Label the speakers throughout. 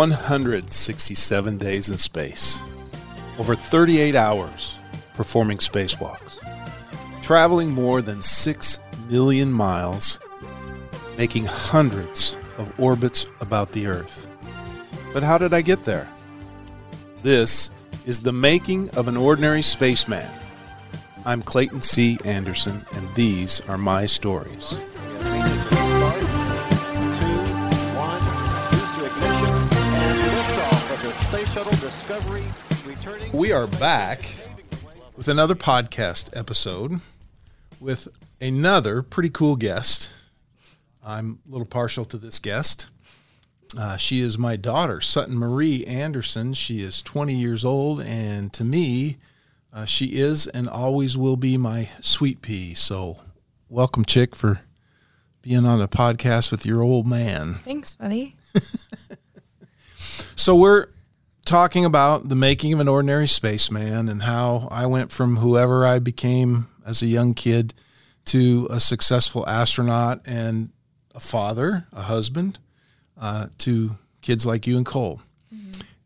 Speaker 1: One hundred sixty-seven days in space, over thirty-eight hours performing spacewalks, traveling more than six million miles, making hundreds of orbits about the Earth. But how did I get there? This is the making of an ordinary spaceman. I'm Clayton C. Anderson, and these are my stories. We are back with another podcast episode with another pretty cool guest. I'm a little partial to this guest. Uh, she is my daughter, Sutton Marie Anderson. She is 20 years old, and to me, uh, she is and always will be my sweet pea. So, welcome, chick, for being on the podcast with your old man.
Speaker 2: Thanks, buddy.
Speaker 1: So we're talking about the making of an ordinary spaceman and how I went from whoever I became as a young kid to a successful astronaut and a father, a husband, uh, to kids like you and Cole.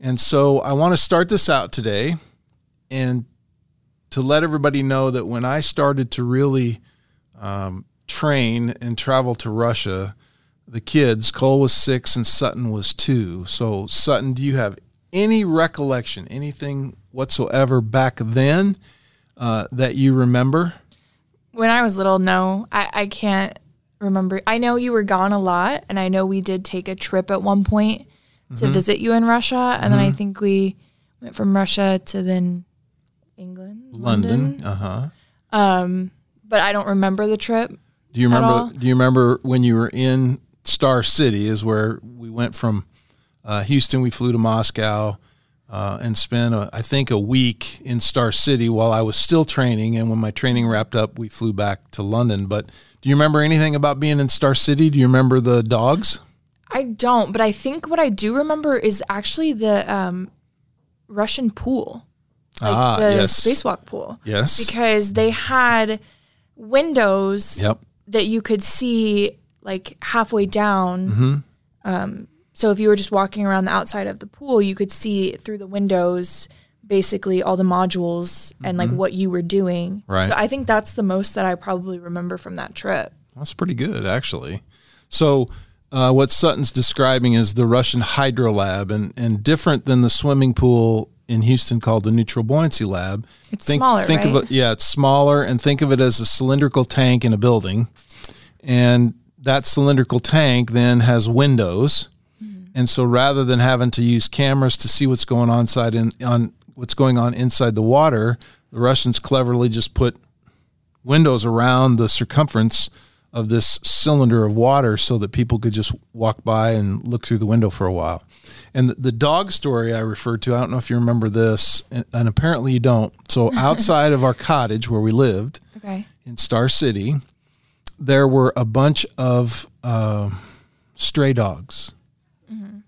Speaker 1: And so I want to start this out today and to let everybody know that when I started to really um, train and travel to Russia, the kids, Cole was six and Sutton was two. So, Sutton, do you have any recollection, anything whatsoever back then uh, that you remember?
Speaker 2: When I was little, no, I, I can't remember. I know you were gone a lot, and I know we did take a trip at one point to visit you in Russia, and then I think we went from Russia to then England,
Speaker 1: London. Uh huh.
Speaker 2: Um, but I don't remember the trip.
Speaker 1: Do you remember? Do you remember when you were in Star City? Is where we went from uh, Houston. We flew to Moscow uh, and spent, a, I think, a week in Star City while I was still training. And when my training wrapped up, we flew back to London. But do you remember anything about being in Star City? Do you remember the dogs?
Speaker 2: I don't, but I think what I do remember is actually the um, Russian pool, like
Speaker 1: Ah,
Speaker 2: the
Speaker 1: yes.
Speaker 2: spacewalk pool.
Speaker 1: Yes.
Speaker 2: because they had windows
Speaker 1: Yep.
Speaker 2: that you could see like halfway down.
Speaker 1: Mm-hmm.
Speaker 2: Um, so if you were just walking around the outside of the pool, you could see through the windows basically all the modules and like what you were doing.
Speaker 1: Mm-hmm. Right.
Speaker 2: So I think that's the most that I probably remember from that trip.
Speaker 1: That's pretty good, actually. So, uh, what Sutton's describing is the Russian Hydro Lab, and, and different than the swimming pool in Houston called the Neutral Buoyancy Lab.
Speaker 2: It's smaller,
Speaker 1: think Of
Speaker 2: right?
Speaker 1: it, yeah, it's smaller, and think of it as a cylindrical tank in a building. And that cylindrical tank then has windows. And so rather than having to use cameras to see what's going on inside in, on what's going on inside the water, the Russians cleverly just put windows around the circumference of this cylinder of water so that people could just walk by and look through the window for a while. And the, the dog story I referred to, I don't know if you remember this, and, and apparently you don't. So outside of our cottage where we lived
Speaker 2: Okay.
Speaker 1: in Star City, there were a bunch of uh, stray dogs. Mm-hmm.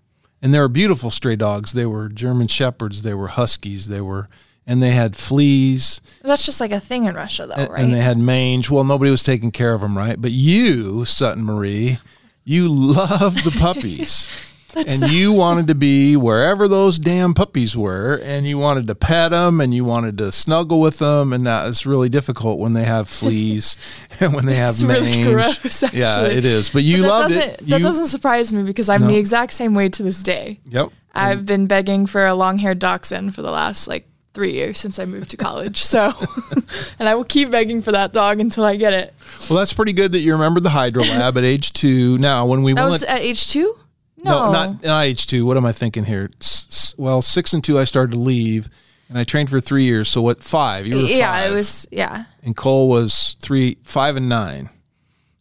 Speaker 1: And they were beautiful stray dogs. They were German shepherds, they were huskies, they were, and they had fleas
Speaker 2: That's just like a thing in Russia though,
Speaker 1: and,
Speaker 2: right?
Speaker 1: and they had mange. Well, nobody was taking care of them, right? But you, Sutton Marie, you loved the puppies. And you wanted to be wherever those damn puppies were, and you wanted to pet them, and you wanted to snuggle with them, and that is really difficult when they have fleas and when they have
Speaker 2: It's really
Speaker 1: mange.
Speaker 2: gross, actually.
Speaker 1: Yeah, it is. But you
Speaker 2: But
Speaker 1: loved it.
Speaker 2: That
Speaker 1: You-
Speaker 2: doesn't surprise me because I'm
Speaker 1: No.
Speaker 2: the exact same way to this day.
Speaker 1: Yep.
Speaker 2: I've been begging for a long-haired dachshund for the last like three years since I moved to college. So, and I will keep begging for that dog until I get it.
Speaker 1: Well, that's pretty good that you remember the hydro lab at age two. Now, when we
Speaker 2: That
Speaker 1: went,
Speaker 2: was at age two.
Speaker 1: No, not, not age two. What am I thinking here? S- well, six and two, I started to leave, And I trained for three years. So what? Five? You were
Speaker 2: yeah,
Speaker 1: five.
Speaker 2: it was yeah.
Speaker 1: And Cole was three, five, and nine.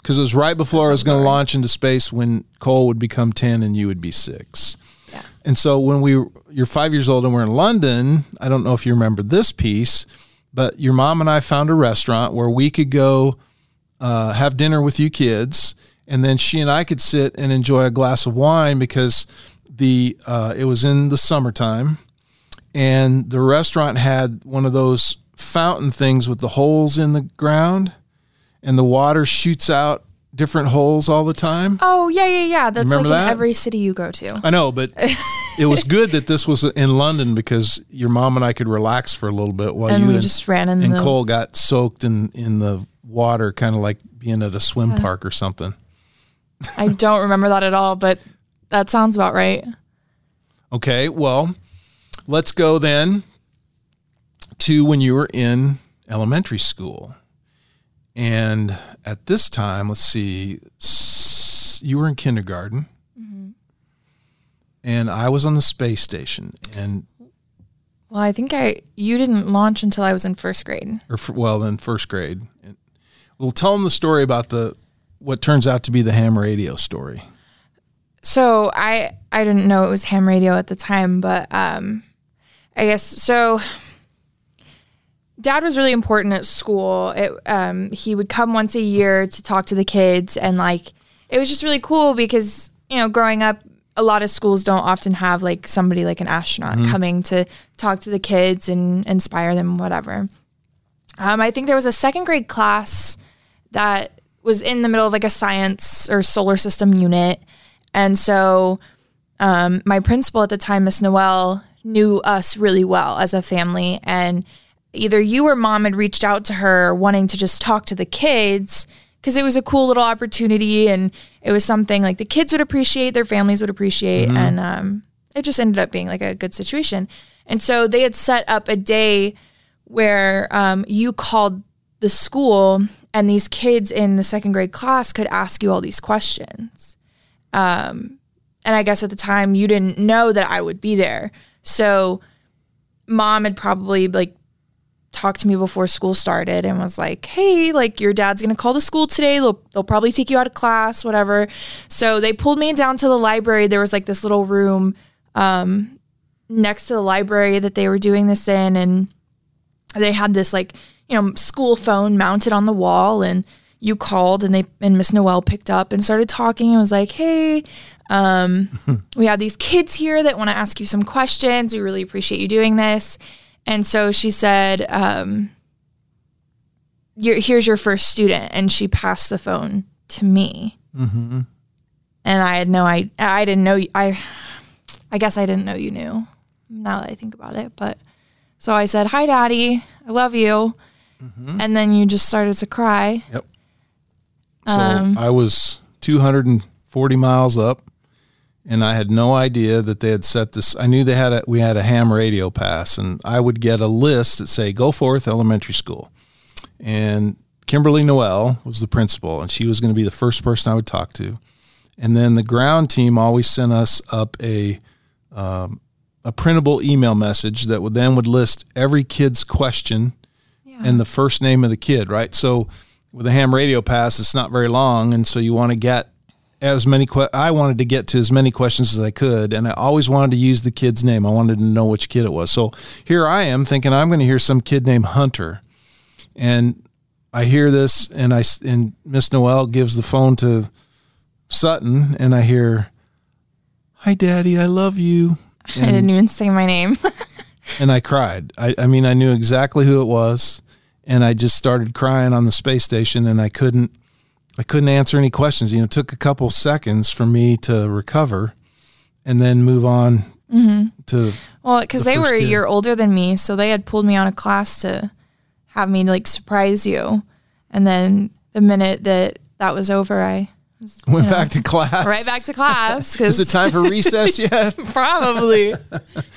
Speaker 1: Because it was right before I was going to launch into space when Cole would become ten and you would be six.
Speaker 2: Yeah.
Speaker 1: And so when we you're five years old and we're in London, I don't know if you remember this piece, but your mom and I found a restaurant where we could go uh, have dinner with you kids, and then she and I could sit and enjoy a glass of wine because the uh, it was in the summertime, and the restaurant had one of those fountain things with the holes in the ground, and the water shoots out different holes all the time.
Speaker 2: Oh yeah, yeah, yeah. That's like
Speaker 1: Remember
Speaker 2: in
Speaker 1: that?
Speaker 2: every city you go to.
Speaker 1: I know, but it was good that this was in London because your mom and I could relax for a little bit while
Speaker 2: And
Speaker 1: you and,
Speaker 2: just ran in
Speaker 1: and
Speaker 2: the
Speaker 1: Cole got soaked in in the water, kind of like being at a swim park or something.
Speaker 2: I don't remember that at all, but that sounds about right.
Speaker 1: Okay, well, let's go then to when you were in elementary school. And at this time, let's see, you were in kindergarten. Mm-hmm. And I was on the space station. And,
Speaker 2: Well, I think I you didn't launch until I was in first grade.
Speaker 1: or f- well, then first grade. We'll tell them the story about the, what turns out to be the ham radio story.
Speaker 2: So I I didn't know it was ham radio at the time, but um, I guess so. Dad was really important at school. It, um, he would come once a year to talk to the kids, and like it was just really cool because you know, growing up, a lot of schools don't often have like somebody like an astronaut coming to talk to the kids and inspire them, whatever. Um, I think there was a second grade class that was in the middle of like a science or solar system unit. And so um, my principal at the time, Miss Noel, knew us really well as a family. And either you or mom had reached out to her wanting to just talk to the kids because it was a cool little opportunity and it was something like the kids would appreciate, their families would appreciate. And um, it just ended up being like a good situation. And so they had set up a day where um, you called the school and these kids in the second grade class could ask you all these questions. Um, and I guess at the time you didn't know that I would be there. So mom had probably like talked to me before school started and was like, "Hey, like your dad's going to call the school today. They'll they'll probably take you out of class, whatever." So they pulled me down to the library. There was like this little room um, next to the library that they were doing this in and they had this like you know school phone mounted on the wall and you called and they and miss noel picked up and started talking and was like hey um, we have these kids here that want to ask you some questions we really appreciate you doing this and so she said um, You're, here's your first student and she passed the phone to me
Speaker 1: Mm-hmm.
Speaker 2: and i had no i i didn't know i i guess i didn't know you knew now that i think about it but so I said, Hi, Daddy. I love you. And then you just started to cry.
Speaker 1: Yep. So
Speaker 2: Um,
Speaker 1: I was 240 miles up, and I had no idea that they had set this. I knew they had a we had a ham radio pass, and I would get a list that say "Goforth Elementary School," and Kimberly Noel was the principal, and she was going to be the first person I would talk to. And then the ground team always sent us up a um, a printable email message that would then would list every kid's question and the first name of the kid, right? So with a ham radio pass, it's not very long, and so you want to get as many. Que- I wanted to get to as many questions as I could, and I always wanted to use the kid's name. I wanted to know which kid it was. So here I am thinking I'm going to hear some kid named Hunter, and I hear this, and I and Miss Noel gives the phone to Sutton, and I hear, "Hi, Daddy, I love you."
Speaker 2: I didn't even say my name.
Speaker 1: and I cried. I, I mean, I knew exactly who it was, and I just started crying on the space station, and I couldn't, I couldn't answer any questions. You know, it took a couple seconds for me to recover, and then move on mm-hmm. to.
Speaker 2: well, because
Speaker 1: The
Speaker 2: they were a
Speaker 1: kid.
Speaker 2: year older than me. So they had pulled me on a class to have me like surprise you. And then the minute that that was over, I was
Speaker 1: Went
Speaker 2: know,
Speaker 1: back to class.
Speaker 2: right back to class.
Speaker 1: Is it time for recess yet?
Speaker 2: probably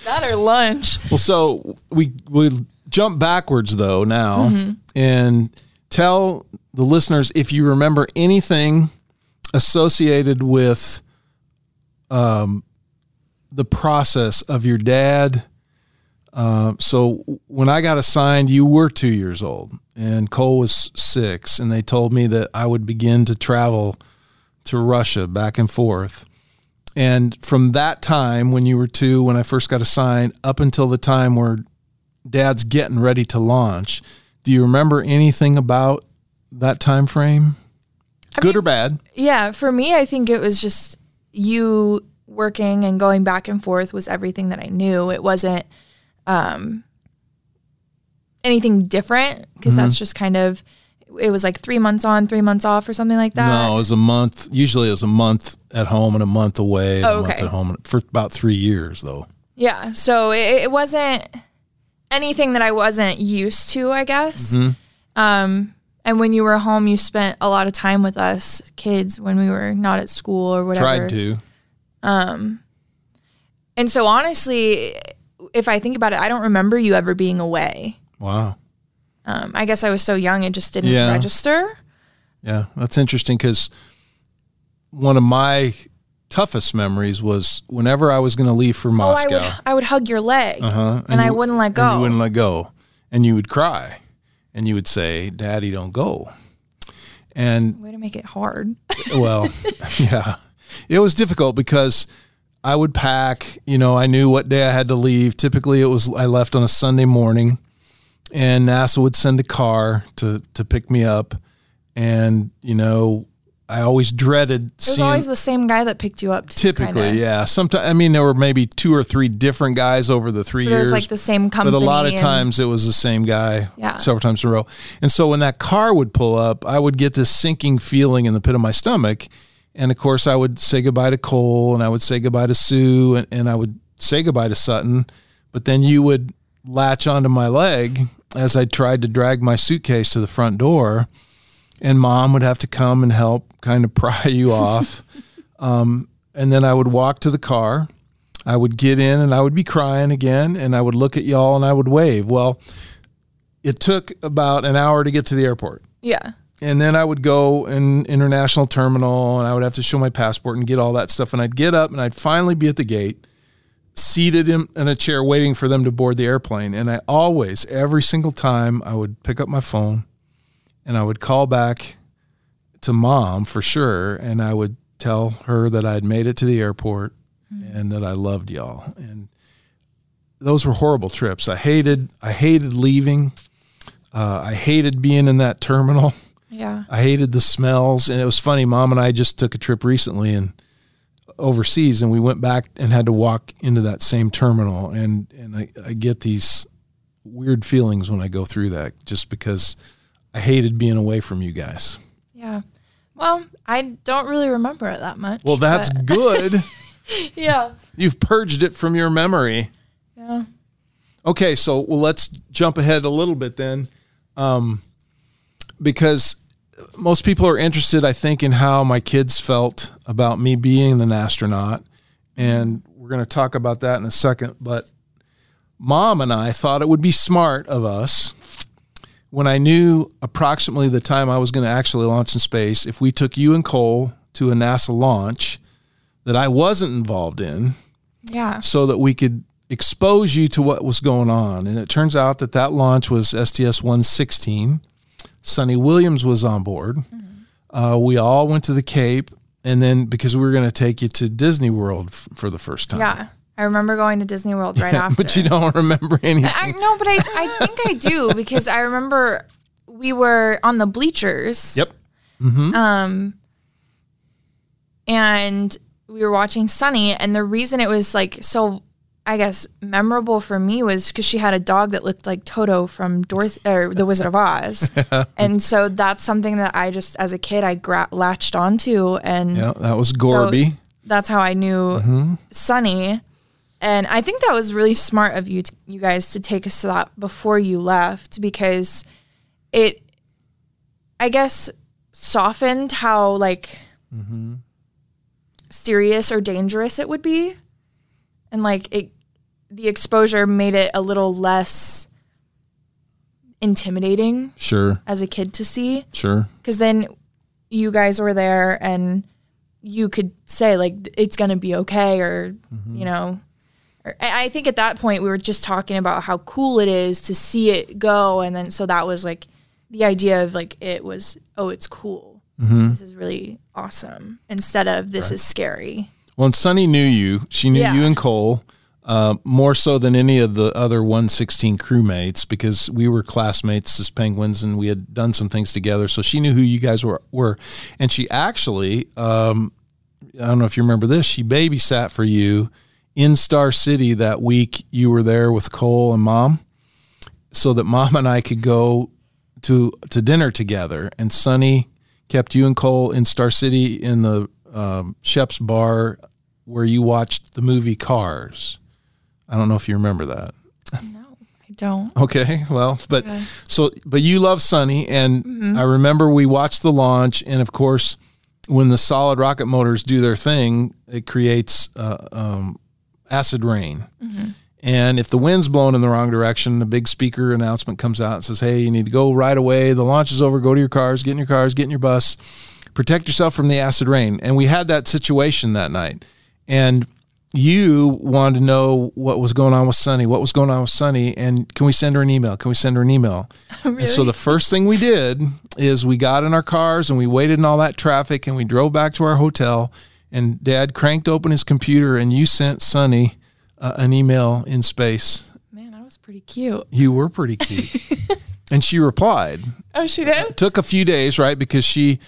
Speaker 2: that or lunch.
Speaker 1: Well, so we we jump backwards though now and tell the listeners if you remember anything associated with um, the process of your dad Uh, so when I got assigned, you were two years old, and Cole was six, and they told me that I would begin to travel to Russia back and forth. And from that time, when you were two, when I first got assigned, up until the time where Dad's getting ready to launch, do you remember anything about that time frame? Good or bad?
Speaker 2: Yeah, for me, I think it was just you working and going back and forth was everything that I knew. It wasn't um, anything different because that's just kind of it was like three months on, three months off, or something like that.
Speaker 1: No, it was a month. Usually, it was a month at home and a month away.
Speaker 2: Oh,
Speaker 1: a month
Speaker 2: okay.
Speaker 1: at home for about three years, though.
Speaker 2: Yeah, so it, it wasn't anything that I wasn't used to, I guess.
Speaker 1: Mm-hmm.
Speaker 2: Um, and when you were home, you spent a lot of time with us kids when we were not at school or whatever.
Speaker 1: Tried to.
Speaker 2: And so honestly, if I think about it, I don't remember you ever being away.
Speaker 1: Wow.
Speaker 2: Um, I guess I was so young, it just didn't
Speaker 1: Yeah.
Speaker 2: register.
Speaker 1: Yeah, that's interesting because one of my toughest memories was whenever I was going to leave for
Speaker 2: Oh, I
Speaker 1: Moscow.
Speaker 2: would, I would hug your leg,
Speaker 1: uh-huh,
Speaker 2: and, I
Speaker 1: you-
Speaker 2: wouldn't let
Speaker 1: and
Speaker 2: go.
Speaker 1: you wouldn't let go, and you would cry, and you would say, "Daddy, don't go." And
Speaker 2: Way to make it hard.
Speaker 1: well, yeah, it was difficult because I would pack. You know, I knew what day I had to leave. Typically, it was I left on a Sunday morning, and NASA would send a car to to pick me up, and you know, I always dreaded
Speaker 2: It was always the same guy that picked you up. Too,
Speaker 1: Typically,
Speaker 2: kinda.
Speaker 1: yeah. Sometimes I mean there were maybe two or three different guys over the three
Speaker 2: But it was like the same company.
Speaker 1: but a lot of times it was the same guy
Speaker 2: Yeah.
Speaker 1: several times in a row. And so when that car would pull up, I would get this sinking feeling in the pit of my stomach. And of course, I would say goodbye to Cole and I would say goodbye to Sue and, and I would say goodbye to Sutton. But then you would latch onto my leg as I tried to drag my suitcase to the front door. And mom would have to come and help kind of pry you off. um, and then I would walk to the car. I would get in and I would be crying again and I would look at y'all and I would wave. Well, it took about an hour to get to the airport.
Speaker 2: Yeah.
Speaker 1: And then I would go in international terminal and I would have to show my passport and get all that stuff. And I'd get up and I'd finally be at the gate, seated in, in a chair waiting for them to board the airplane. And I always, every single time, I would pick up my phone and I would call back to mom for sure. And I would tell her that I had made it to the airport and that I loved y'all. And those were horrible trips. I hated, I hated leaving. Uh, I hated being in that terminal.
Speaker 2: Yeah.
Speaker 1: I hated the smells, and it was funny. Mom and I just took a trip recently and overseas, and we went back and had to walk into that same terminal, and and I, I get these weird feelings when I go through that, just because I hated being away from you guys.
Speaker 2: Yeah. Well, I don't really remember it that much.
Speaker 1: Well, that's
Speaker 2: but-
Speaker 1: good.
Speaker 2: yeah.
Speaker 1: You've purged it from your memory.
Speaker 2: Yeah.
Speaker 1: Okay, so well, let's jump ahead a little bit then, um, because most people are interested, I think, in how my kids felt about me being an astronaut, and we're going to talk about that in a second. But mom and I thought it would be smart of us when I knew approximately the time I was going to actually launch in space, if we took you and Cole to a NASA launch that I wasn't involved in
Speaker 2: Yeah.
Speaker 1: so that we could expose you to what was going on. And it turns out that that launch was STS 116. Suni Williams was on board. Uh, we all went to the Cape. And then because we were going to take you to Disney World f- for the first time.
Speaker 2: Yeah. I remember going to Disney World right after.
Speaker 1: But you don't remember anything.
Speaker 2: I no, but I, I think I do because I remember we were on the bleachers.
Speaker 1: Yep. Mm-hmm. Mm-hmm.
Speaker 2: Um, and we were watching Suni, and the reason it was like so, I guess, memorable for me was because she had a dog that looked like Toto from Dorothy or The Wizard of Oz, and so that's something that I just as a kid I gra- latched onto, and
Speaker 1: Yeah, that was Gorby.
Speaker 2: that's how I knew mm-hmm. Suni. And I think that was really smart of you, t- you guys, to take us to that before you left because it, I guess, softened how like mm-hmm. serious or dangerous it would be, and like it, the exposure made it a little less intimidating
Speaker 1: sure,
Speaker 2: as a kid to see.
Speaker 1: Sure.
Speaker 2: because then you guys were there and you could say like it's gonna be okay or mm-hmm. you know I think at that point we were just talking about how cool it is to see it go, and then so that was like the idea of like it was oh it's cool.
Speaker 1: Mm-hmm.
Speaker 2: This is really awesome instead of this is scary.
Speaker 1: Well, and Suni knew you. She knew
Speaker 2: Yeah.
Speaker 1: you and Cole uh, more so than any of the other 116 crewmates because we were classmates as Penguins and we had done some things together. So she knew who you guys were. were. And she actually, um, I don't know if you remember this, she babysat for you in Star City that week you were there with Cole and Mom so that Mom and I could go to to dinner together. And Suni kept you and Cole in Star City in the um, Shep's bar where you watched the movie Cars. I don't know if you remember that.
Speaker 2: No, I don't.
Speaker 1: Okay, well, but so but you love Suni, and I remember we watched the launch, and of course, when the solid rocket motors do their thing, it creates uh, um, acid rain. Mm-hmm. And if the wind's blowing in the wrong direction, a big speaker announcement comes out and says, "Hey, you need to go right away. The launch is over. Go to your cars. Get in your cars. Get in your bus. Protect yourself from the acid rain." And we had that situation that night, and you wanted to know what was going on with Suni, what was going on with Suni, and can we send her an email? Can we send her an email? And so the first thing we did is we got in our cars and we waited in all that traffic and we drove back to our hotel. And Dad cranked open his computer and you sent Suni uh, an email in space.
Speaker 2: Man, that was pretty cute.
Speaker 1: You were pretty cute. and she replied.
Speaker 2: Oh, she did.
Speaker 1: It Took a few days, right? Because she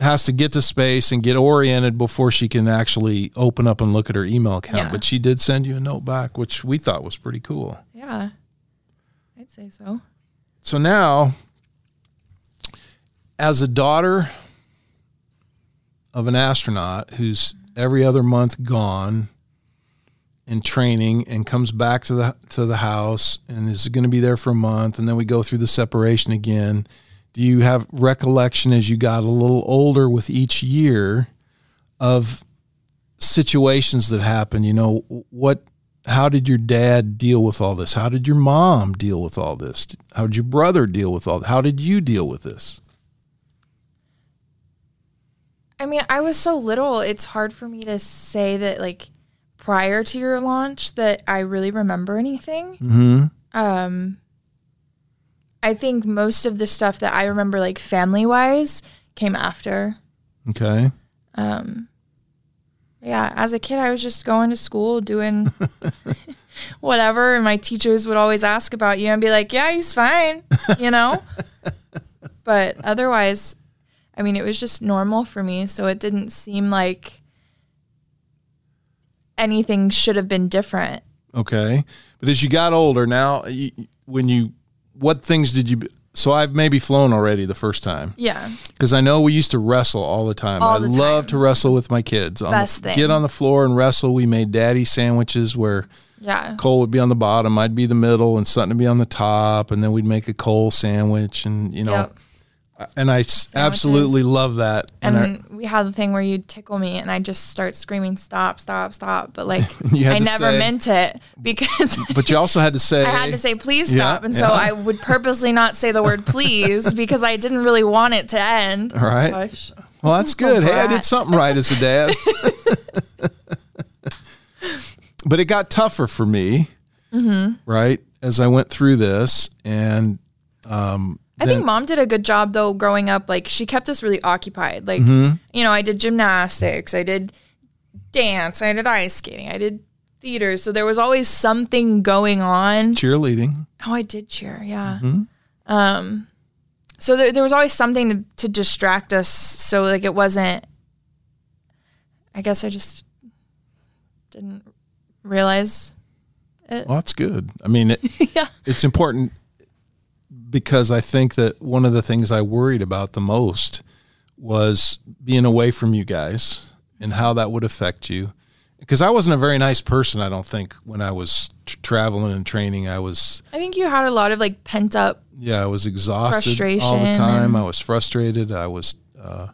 Speaker 1: has to get to space and get oriented before she can actually open up and look at her email account.
Speaker 2: Yeah.
Speaker 1: But she did send you a note back, which we thought was pretty cool.
Speaker 2: Yeah, I'd say so.
Speaker 1: So now, as a daughter of an astronaut who's every other month gone in training and comes back to the to the house and is going to be there for a month and then we go through the separation again. Do you have recollection as you got a little older with each year of situations that happen you know what how did your dad deal with all this? How did your mom deal with all this? How did your brother deal with all this? how did you deal with this
Speaker 2: I mean, I was so little, it's hard for me to say that, like, prior to your launch, that I really remember anything.
Speaker 1: mm-hmm
Speaker 2: Um, I think most of the stuff that I remember, like, family wise, came after.
Speaker 1: okay
Speaker 2: Um, yeah, as a kid, I was just going to school doing whatever, and my teachers would always ask about you and be like, "Yeah, he's fine," you know. but otherwise, I mean, it was just normal for me, so it didn't seem like anything should have been different.
Speaker 1: Okay, but as you got older, now you, when you, what things did you? So I've maybe flown already the first time
Speaker 2: Yeah,
Speaker 1: because I know we used to wrestle all the time.
Speaker 2: All
Speaker 1: I
Speaker 2: the
Speaker 1: love
Speaker 2: time.
Speaker 1: to wrestle with my kids. On
Speaker 2: Best
Speaker 1: the,
Speaker 2: thing.
Speaker 1: Get on the floor and wrestle. We made daddy sandwiches where
Speaker 2: yeah,
Speaker 1: Cole would be on the bottom, I'd be the middle, and Sutton would be on the top, and then we'd make a Cole sandwich, and you know,
Speaker 2: Yep.
Speaker 1: And I s- absolutely love that.
Speaker 2: And
Speaker 1: I-
Speaker 2: we had the thing where you'd tickle me, and I'd just start screaming, "Stop! Stop! Stop!" But like,
Speaker 1: You
Speaker 2: I never
Speaker 1: say-
Speaker 2: meant it because
Speaker 1: but you also had to say,
Speaker 2: I had to say please
Speaker 1: Yeah,
Speaker 2: stop, and so
Speaker 1: yeah.
Speaker 2: I would purposely not say the word please because I didn't really want it to end.
Speaker 1: All right.
Speaker 2: Gosh.
Speaker 1: Well, that's good. Hey, I did something right as a dad. but it got tougher for me,
Speaker 2: Mm-hmm.
Speaker 1: right, as I went through this. And um,
Speaker 2: I think mom did a good job though growing up. Like she kept us really occupied. Like
Speaker 1: Mm-hmm.
Speaker 2: you know, I did gymnastics, I did dance, I did ice skating, I did theater. So there was always something going on.
Speaker 1: cheerleading.
Speaker 2: Oh, I did cheer. Yeah.
Speaker 1: Mm-hmm.
Speaker 2: Um, so there, there was always something to, to distract us. So like it wasn't. I guess I just didn't realize. It.
Speaker 1: Well, that's good. I mean, it,
Speaker 2: Yeah.
Speaker 1: it's important because I think that one of the things I worried about the most was being away from you guys and how that would affect you. Because I wasn't a very nice person, I don't think, when I was t- traveling and training. I was
Speaker 2: I think you had a lot of like pent up.
Speaker 1: yeah, I was exhausted all the time.
Speaker 2: and-
Speaker 1: I was frustrated. I was, uh,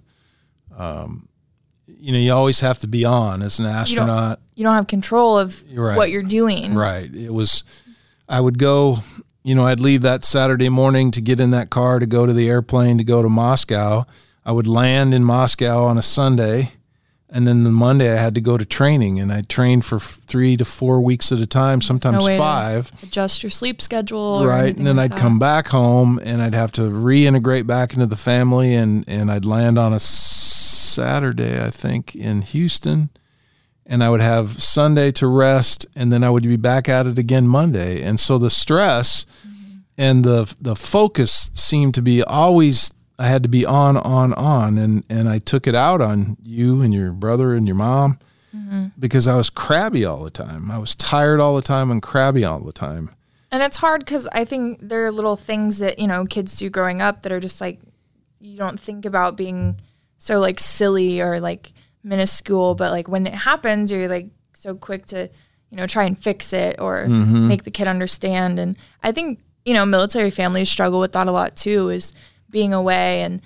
Speaker 1: um, you know, you always have to be on as an astronaut.
Speaker 2: You don't have control of
Speaker 1: right.
Speaker 2: what you're doing.
Speaker 1: Right. It was, I would go, you know, I'd leave that Saturday morning to get in that car to go to the airplane to go to Moscow. I would land in Moscow on a Sunday And then the Monday I had to go to training, and I trained for f- three to four weeks at a time, sometimes
Speaker 2: to
Speaker 1: five.
Speaker 2: Adjust your sleep schedule.
Speaker 1: right and then
Speaker 2: like
Speaker 1: i'd
Speaker 2: that.
Speaker 1: come back home and i'd have to reintegrate back into the family and and i'd land on a saturday i think in houston and i would have sunday to rest and then i would be back at it again monday. And so the stress and the the focus seemed to be always i had to be on on on. And and i took it out on you and your brother and your mom mm-hmm. because i was crabby all the time. I was tired all the time and crabby all the time.
Speaker 2: And it's hard because I think there are little things that, you know, kids do growing up that are just like, you don't think about being so like silly or like minuscule. But like when it happens, you're like so quick to, you know, try and fix it or make the kid understand. And I think, you know, military families struggle with that a lot too, is being away and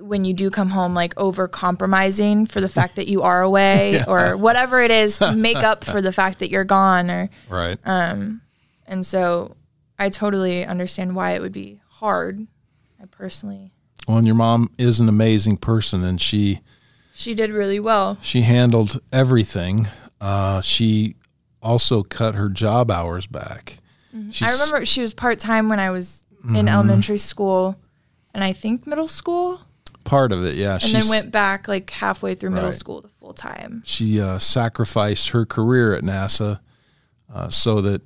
Speaker 2: when you do come home, like over compromising for the fact that you are away or whatever it is to make up for the fact that you're gone or,
Speaker 1: right Um,
Speaker 2: and so I totally understand why it would be hard. I personally,
Speaker 1: Well, and your mom is an amazing person, and she
Speaker 2: she did really well.
Speaker 1: she handled everything. Uh, she also cut her job hours back.
Speaker 2: I remember she was part time when I was in elementary school and I think middle school,
Speaker 1: part of it. Yeah,
Speaker 2: and
Speaker 1: she
Speaker 2: then went back like halfway through middle
Speaker 1: Right.
Speaker 2: school to full time.
Speaker 1: she uh, sacrificed her career at NASA uh, so that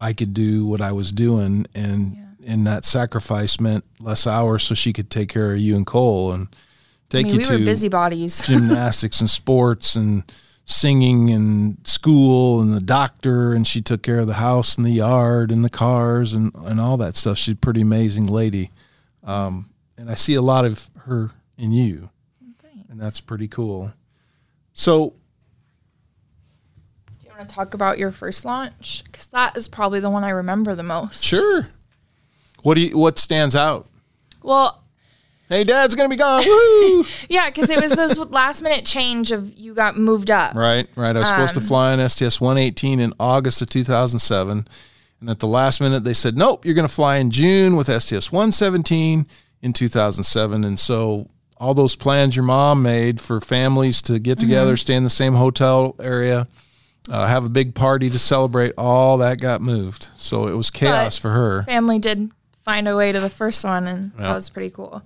Speaker 1: I could do what I was doing, and and that sacrifice meant less hours, so she could take care of you and Cole and
Speaker 2: I
Speaker 1: take
Speaker 2: mean,
Speaker 1: you
Speaker 2: we
Speaker 1: to
Speaker 2: were busybodies.
Speaker 1: gymnastics and sports and singing and school and the doctor and she took care of the house and the yard and the cars and, and all that stuff. She's a pretty amazing lady. Um, and I see a lot of her in you. And that's pretty cool. So
Speaker 2: Do you want to talk about your first launch? Because that is probably the one I remember the most.
Speaker 1: sure. What do you what stands out?
Speaker 2: Well,
Speaker 1: Hey dad's gonna be gone. Woo!
Speaker 2: yeah, because it was this last minute change of you got moved up.
Speaker 1: Right, right. I was supposed to fly on STS 118 in August of 2007. And at the last minute, they said, nope, you're going to fly in June with STS 117 in 2007. And so all those plans your mom made for families to get together, stay in the same hotel area, uh, have a big party to celebrate, all that got moved. So it was chaos for her.
Speaker 2: family did find a way to the first one and that was pretty cool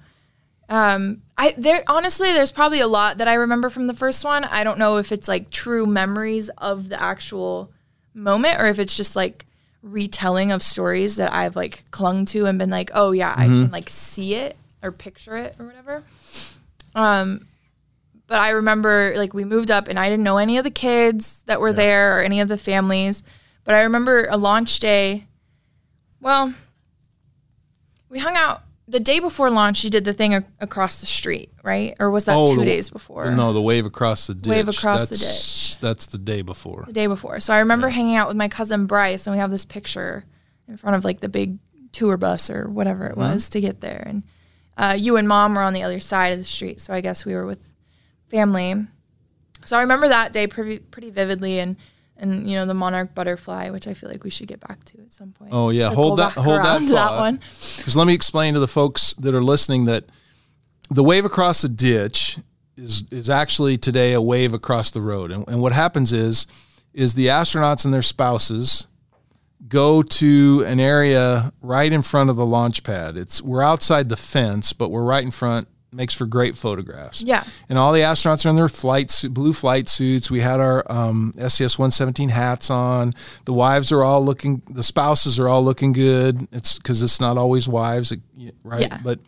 Speaker 2: um i there honestly there's probably a lot that i remember from the first one. I don't know if it's like true memories of the actual moment or if it's just like retelling of stories that i've like clung to and been like oh yeah i can like see it or picture it or whatever. Um but i remember like we moved up and i didn't know any of the kids that were there or any of the families but i remember a launch day. Well we hung out the day before launch. You did the thing a- across the street, right? Or was that
Speaker 1: Oh,
Speaker 2: two
Speaker 1: the-
Speaker 2: days before?
Speaker 1: No, the wave across the ditch.
Speaker 2: Wave across the
Speaker 1: that's, That's the day before.
Speaker 2: the day before. So I remember hanging out with my cousin Bryce, and we have this picture in front of like the big tour bus or whatever it was to get there. And uh, you and mom were on the other side of the street, so I guess we were with family. So I remember that day pretty pretty vividly, and and you know the monarch butterfly, which I feel like we should get back to at some point.
Speaker 1: Oh, yeah.
Speaker 2: Circle
Speaker 1: Hold that- hold that thought.
Speaker 2: one.
Speaker 1: Because let me explain to the folks that are listening that the wave across the ditch is is actually today a wave across the road. And, and what happens is is the astronauts and their spouses go to an area right in front of the launch pad. It's we're outside the fence, but we're right in front. Makes for great photographs.
Speaker 2: Yeah.
Speaker 1: And all the astronauts are in their flight blue flight suits. We had our um, STS 117 hats on. The wives are all looking. The spouses are all looking good. It's because it's not always wives, right?
Speaker 2: Yeah.
Speaker 1: But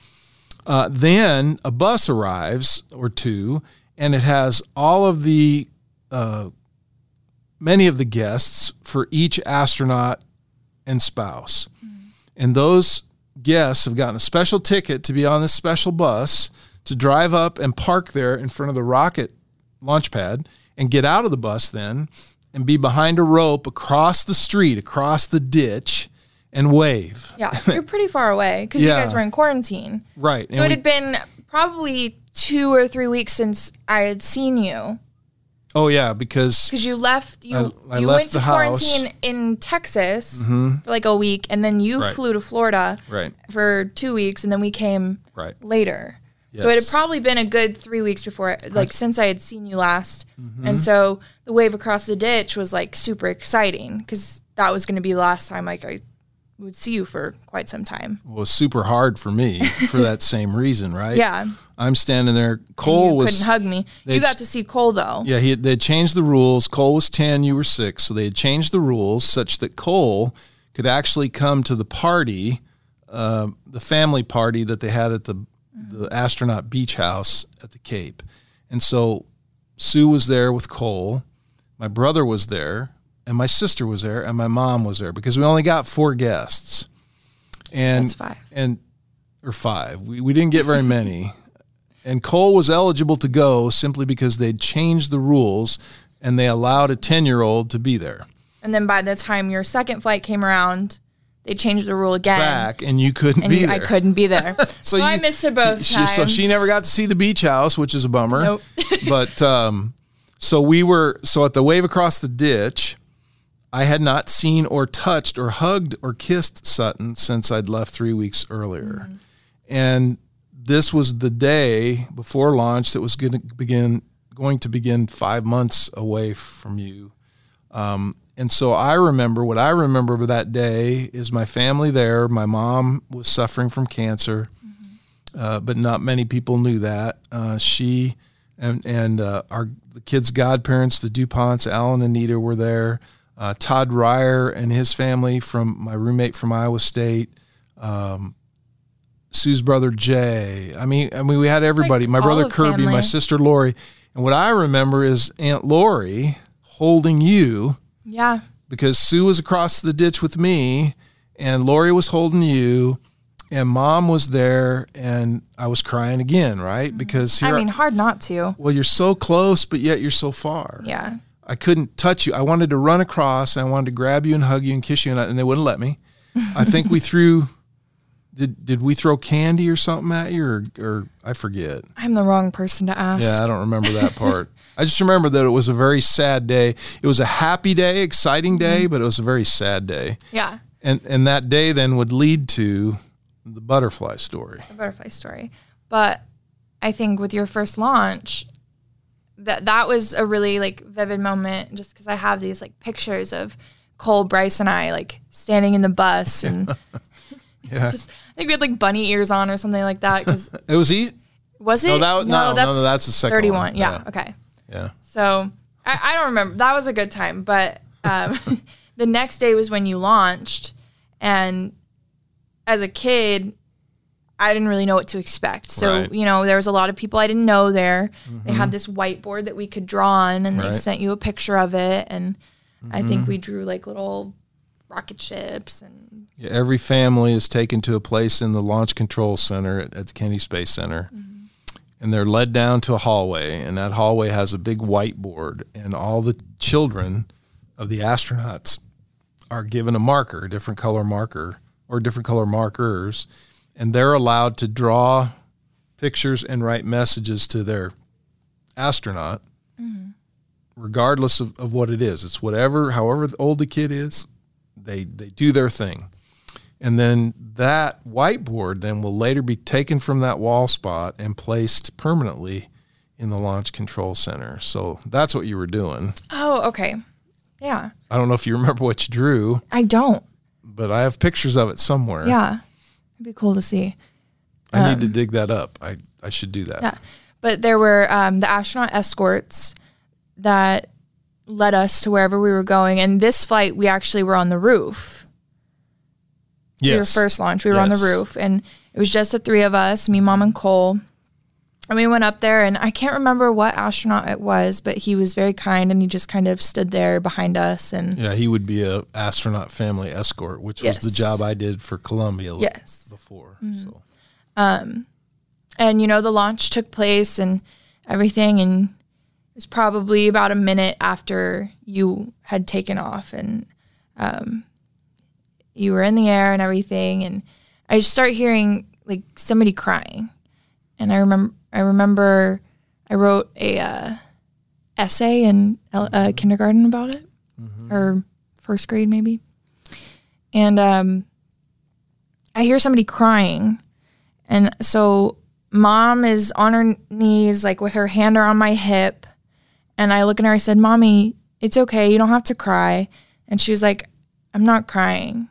Speaker 1: uh, then a bus arrives or two, and it has all of the uh, many of the guests for each astronaut and spouse. And those guests have gotten a special ticket to be on this special bus to drive up and park there in front of the rocket launch pad and get out of the bus then and be behind a rope across the street, across the ditch, and wave.
Speaker 2: Yeah, you're pretty far away because
Speaker 1: Yeah.
Speaker 2: you guys were in quarantine.
Speaker 1: Right.
Speaker 2: So
Speaker 1: And
Speaker 2: it
Speaker 1: we-
Speaker 2: had been probably two or three weeks since I had seen you
Speaker 1: oh yeah, because
Speaker 2: because you left. You
Speaker 1: I- I
Speaker 2: you
Speaker 1: left
Speaker 2: went to
Speaker 1: the house. Mm-hmm.
Speaker 2: quarantine in Texas for like a week, and then you
Speaker 1: Right.
Speaker 2: flew to Florida
Speaker 1: right,
Speaker 2: for two weeks, and then we came
Speaker 1: right.
Speaker 2: later. So it had probably been a good three weeks before, like since I had seen you last.
Speaker 1: Mm-hmm.
Speaker 2: And so the wave across the ditch was like super exciting because that was going to be the last time like I would see you for quite some time.
Speaker 1: It was super hard for me for that same reason, right?
Speaker 2: Yeah.
Speaker 1: I'm standing there. Cole was
Speaker 2: couldn't hug me. You got to see Cole though.
Speaker 1: Yeah, he they changed the rules. Cole was ten, you were six, so they had changed the rules such that Cole could actually come to the party, uh, the family party that they had at the the astronaut beach house at the Cape, and so Sue was there with Cole, my brother was there, and my sister was there, and my mom was there because we only got four guests, and
Speaker 2: That's five.
Speaker 1: and or five. We we didn't get very many. And Cole was eligible to go simply because they'd changed the rules and they allowed a 10 year old to be there
Speaker 2: And then by the time your second flight came around, they changed the rule again.
Speaker 1: back and you couldn't
Speaker 2: and
Speaker 1: be
Speaker 2: you-
Speaker 1: there.
Speaker 2: I couldn't be there. so I
Speaker 1: you-
Speaker 2: missed it both
Speaker 1: she,
Speaker 2: times.
Speaker 1: So she never got to see the beach house, which is a bummer.
Speaker 2: Nope.
Speaker 1: but um, so we were, so at the wave across the ditch, I had not seen or touched or hugged or kissed Sutton since I'd left three weeks earlier.
Speaker 2: Mm-hmm.
Speaker 1: And this was the day before launch that was going to begin, going to begin five months away from you. Um, and so I remember what I remember of that day is my family there. My mom was suffering from cancer, uh, but not many people knew that. Uh, she and and uh, our the kids' godparents, the Duponts, Alan and Nita, were there. Uh, Todd Ryer and his family from my roommate from Iowa State. Um, Sue's brother Jay. I mean, I mean, we had everybody.
Speaker 2: Like
Speaker 1: my brother Kirby, my sister Lori, and what I remember is Aunt Lori holding you
Speaker 2: yeah.
Speaker 1: because Sue was across the ditch with me, and Lori was holding you, and Mom was there, and I was crying again, right? Mm-hmm. Because here,
Speaker 2: I mean, hard not to.
Speaker 1: well, you're so close, but yet you're so far.
Speaker 2: Yeah.
Speaker 1: I couldn't touch you. I wanted to run across. And I wanted to grab you and hug you and kiss you, and, I, and they wouldn't let me. I think we threw. Did did we throw candy or something at you, or or I forget.
Speaker 2: I'm the wrong person to ask.
Speaker 1: Yeah, I don't remember that part. I just remember that it was a very sad day. It was a happy day, exciting day, mm-hmm. but it was a very sad day.
Speaker 2: Yeah.
Speaker 1: And and that day then would lead to the butterfly story.
Speaker 2: The butterfly story. But I think with your first launch, that that was a really like vivid moment just because I have these like pictures of Cole, Bryce, and I like standing in the bus and
Speaker 1: Yeah.
Speaker 2: just I think we had like bunny ears on or something like that. Because
Speaker 1: It was easy.
Speaker 2: was it?
Speaker 1: No, that- no, no, no, that's the second one.
Speaker 2: Thirty-one. Yeah.
Speaker 1: Yeah.
Speaker 2: Okay.
Speaker 1: Yeah.
Speaker 2: So I, I don't remember. That was a good time. But um, the next day was when you launched. And as a kid, I didn't really know what to expect. So,
Speaker 1: Right. Mm-hmm.
Speaker 2: you know, there was a lot of people I didn't know there. They had this whiteboard that we could draw on and they
Speaker 1: Right. Mm-hmm.
Speaker 2: sent you a picture of it. And I think we drew like little rocket ships and
Speaker 1: Yeah, every family is taken to a place in the Launch Control Center at, at the Kennedy Space Center. Mm-hmm. And they're led down to a hallway, and that hallway has a big whiteboard, and all the children of the astronauts are given a marker, a different color marker, or different color markers, and they're allowed to draw pictures and write messages to their astronaut, mm-hmm. regardless of, of what it is. It's whatever, however old the kid is, they they do their thing. And then that whiteboard then will later be taken from that wall spot and placed permanently in the launch control center. So that's what you were doing.
Speaker 2: oh, okay. Yeah.
Speaker 1: I don't know if you remember what you drew,
Speaker 2: I don't.
Speaker 1: but I have pictures of it somewhere.
Speaker 2: Yeah. It'd be cool to see.
Speaker 1: I need to dig that up. I, I should do that.
Speaker 2: Yeah. But there were um, the astronaut escorts that led us to wherever we were going. And this flight, we actually were on the roof.
Speaker 1: Yes.
Speaker 2: Your first launch, we were on the roof. And it was just the three of us, me, mom, and Cole. And we went up there, and I can't remember what astronaut it was, but he was very kind and he just kind of stood there behind us. And
Speaker 1: Yeah, he would be a astronaut family escort, which was the job I did for Columbia
Speaker 2: yes.
Speaker 1: before.
Speaker 2: Mm-hmm.
Speaker 1: So
Speaker 2: and you know the launch took place and everything and was probably about a minute after you had taken off and um, you were in the air and everything. And i just start hearing like somebody crying. And i remember i remember i wrote a uh, essay in uh, kindergarten about it. Or first grade maybe. And um, i hear somebody crying. And so mom is on her knees, like with her hand around my hip. And I look at her, I said, Mommy, it's okay. You don't have to cry. And she was like, I'm not crying.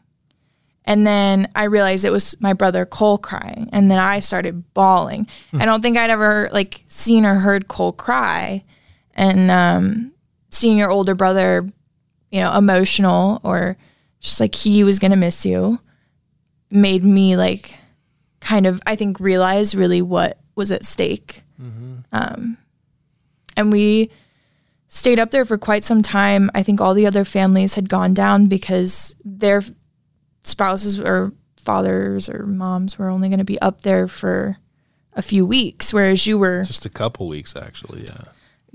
Speaker 2: And then I realized it was my brother Cole crying. And then I started bawling. I don't think I'd ever like seen or heard Cole cry. And um, seeing your older brother, you know, emotional or just like he was going to miss you made me like kind of, I think, realize really what was at stake. Um, and we stayed up there for quite some time. I think all the other families had gone down because their spouses or fathers or moms were only going to be up there for a few weeks, whereas you were
Speaker 1: Just a couple weeks, actually. Yeah,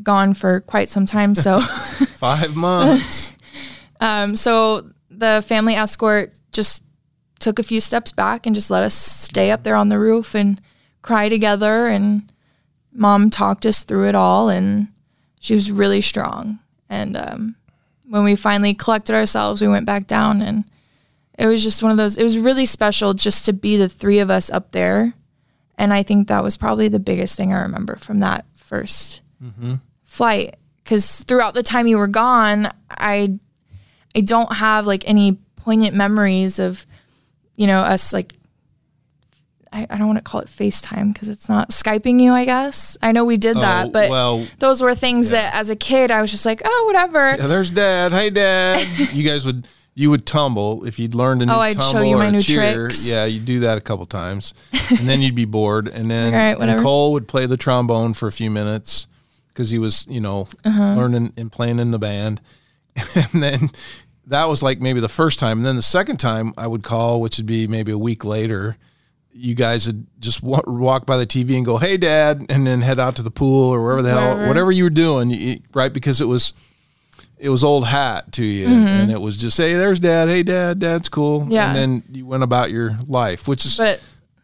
Speaker 2: gone for quite some time. So,
Speaker 1: five months.
Speaker 2: um, so the family escort just took a few steps back and just let us stay up there on the roof and cry together. And mom talked us through it all, and she was really strong. And um, when we finally collected ourselves, we went back down, and it was just one of those. It was really special just to be the three of us up there, and I think that was probably the biggest thing I remember from that 1st flight. Because throughout the time you were gone, I I don't have like any poignant memories of, you know, us like. I, I don't want to call it FaceTime because it's not Skyping you, I guess. I know we did that,
Speaker 1: Oh,
Speaker 2: but
Speaker 1: well,
Speaker 2: those were things that as a kid I was just like, oh, whatever.
Speaker 1: Yeah, there's dad. Hey, dad. you guys would you would tumble if you'd learned a new
Speaker 2: Oh, I'd show you
Speaker 1: or
Speaker 2: my new
Speaker 1: cheer.
Speaker 2: tricks.
Speaker 1: Yeah, you'd do that a couple times, and then you'd be bored. And then
Speaker 2: All right.
Speaker 1: Nicole would play the trombone for a few minutes because he was, you know,
Speaker 2: Uh-huh.
Speaker 1: learning and playing in the band. And then that was like maybe the first time. And then the second time I would call, which would be maybe a week later. You guys would just wa- walk by the TV and go, "Hey, Dad," and then head out to the pool or wherever the hell,
Speaker 2: Wherever.
Speaker 1: whatever you were doing, you, right? Because it was it was old hat to you and it was just hey there's dad hey dad dad's cool
Speaker 2: Mm-hmm. Yeah.
Speaker 1: and then you went about your life which is
Speaker 2: But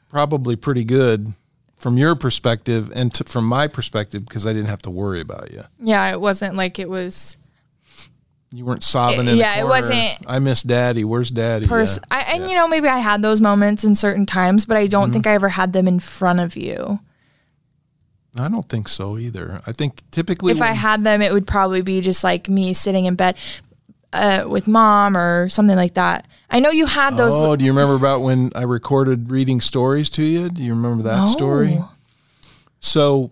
Speaker 1: probably pretty good from your perspective and to, from my perspective because i didn't have to worry about you
Speaker 2: yeah, it wasn't like it was
Speaker 1: you weren't sobbing in
Speaker 2: Yeah, it wasn't
Speaker 1: i miss daddy where's daddy
Speaker 2: pers-
Speaker 1: Yeah.
Speaker 2: I, and you know, maybe I had those moments in certain times, but I don't
Speaker 1: Mm-hmm.
Speaker 2: think I ever had them in front of you.
Speaker 1: i don't think so either i think typically
Speaker 2: If I had them, it would probably be just like me sitting in bed uh, with mom or something like that. I know you had those.
Speaker 1: oh do you remember about when i recorded reading stories to you do you remember that story So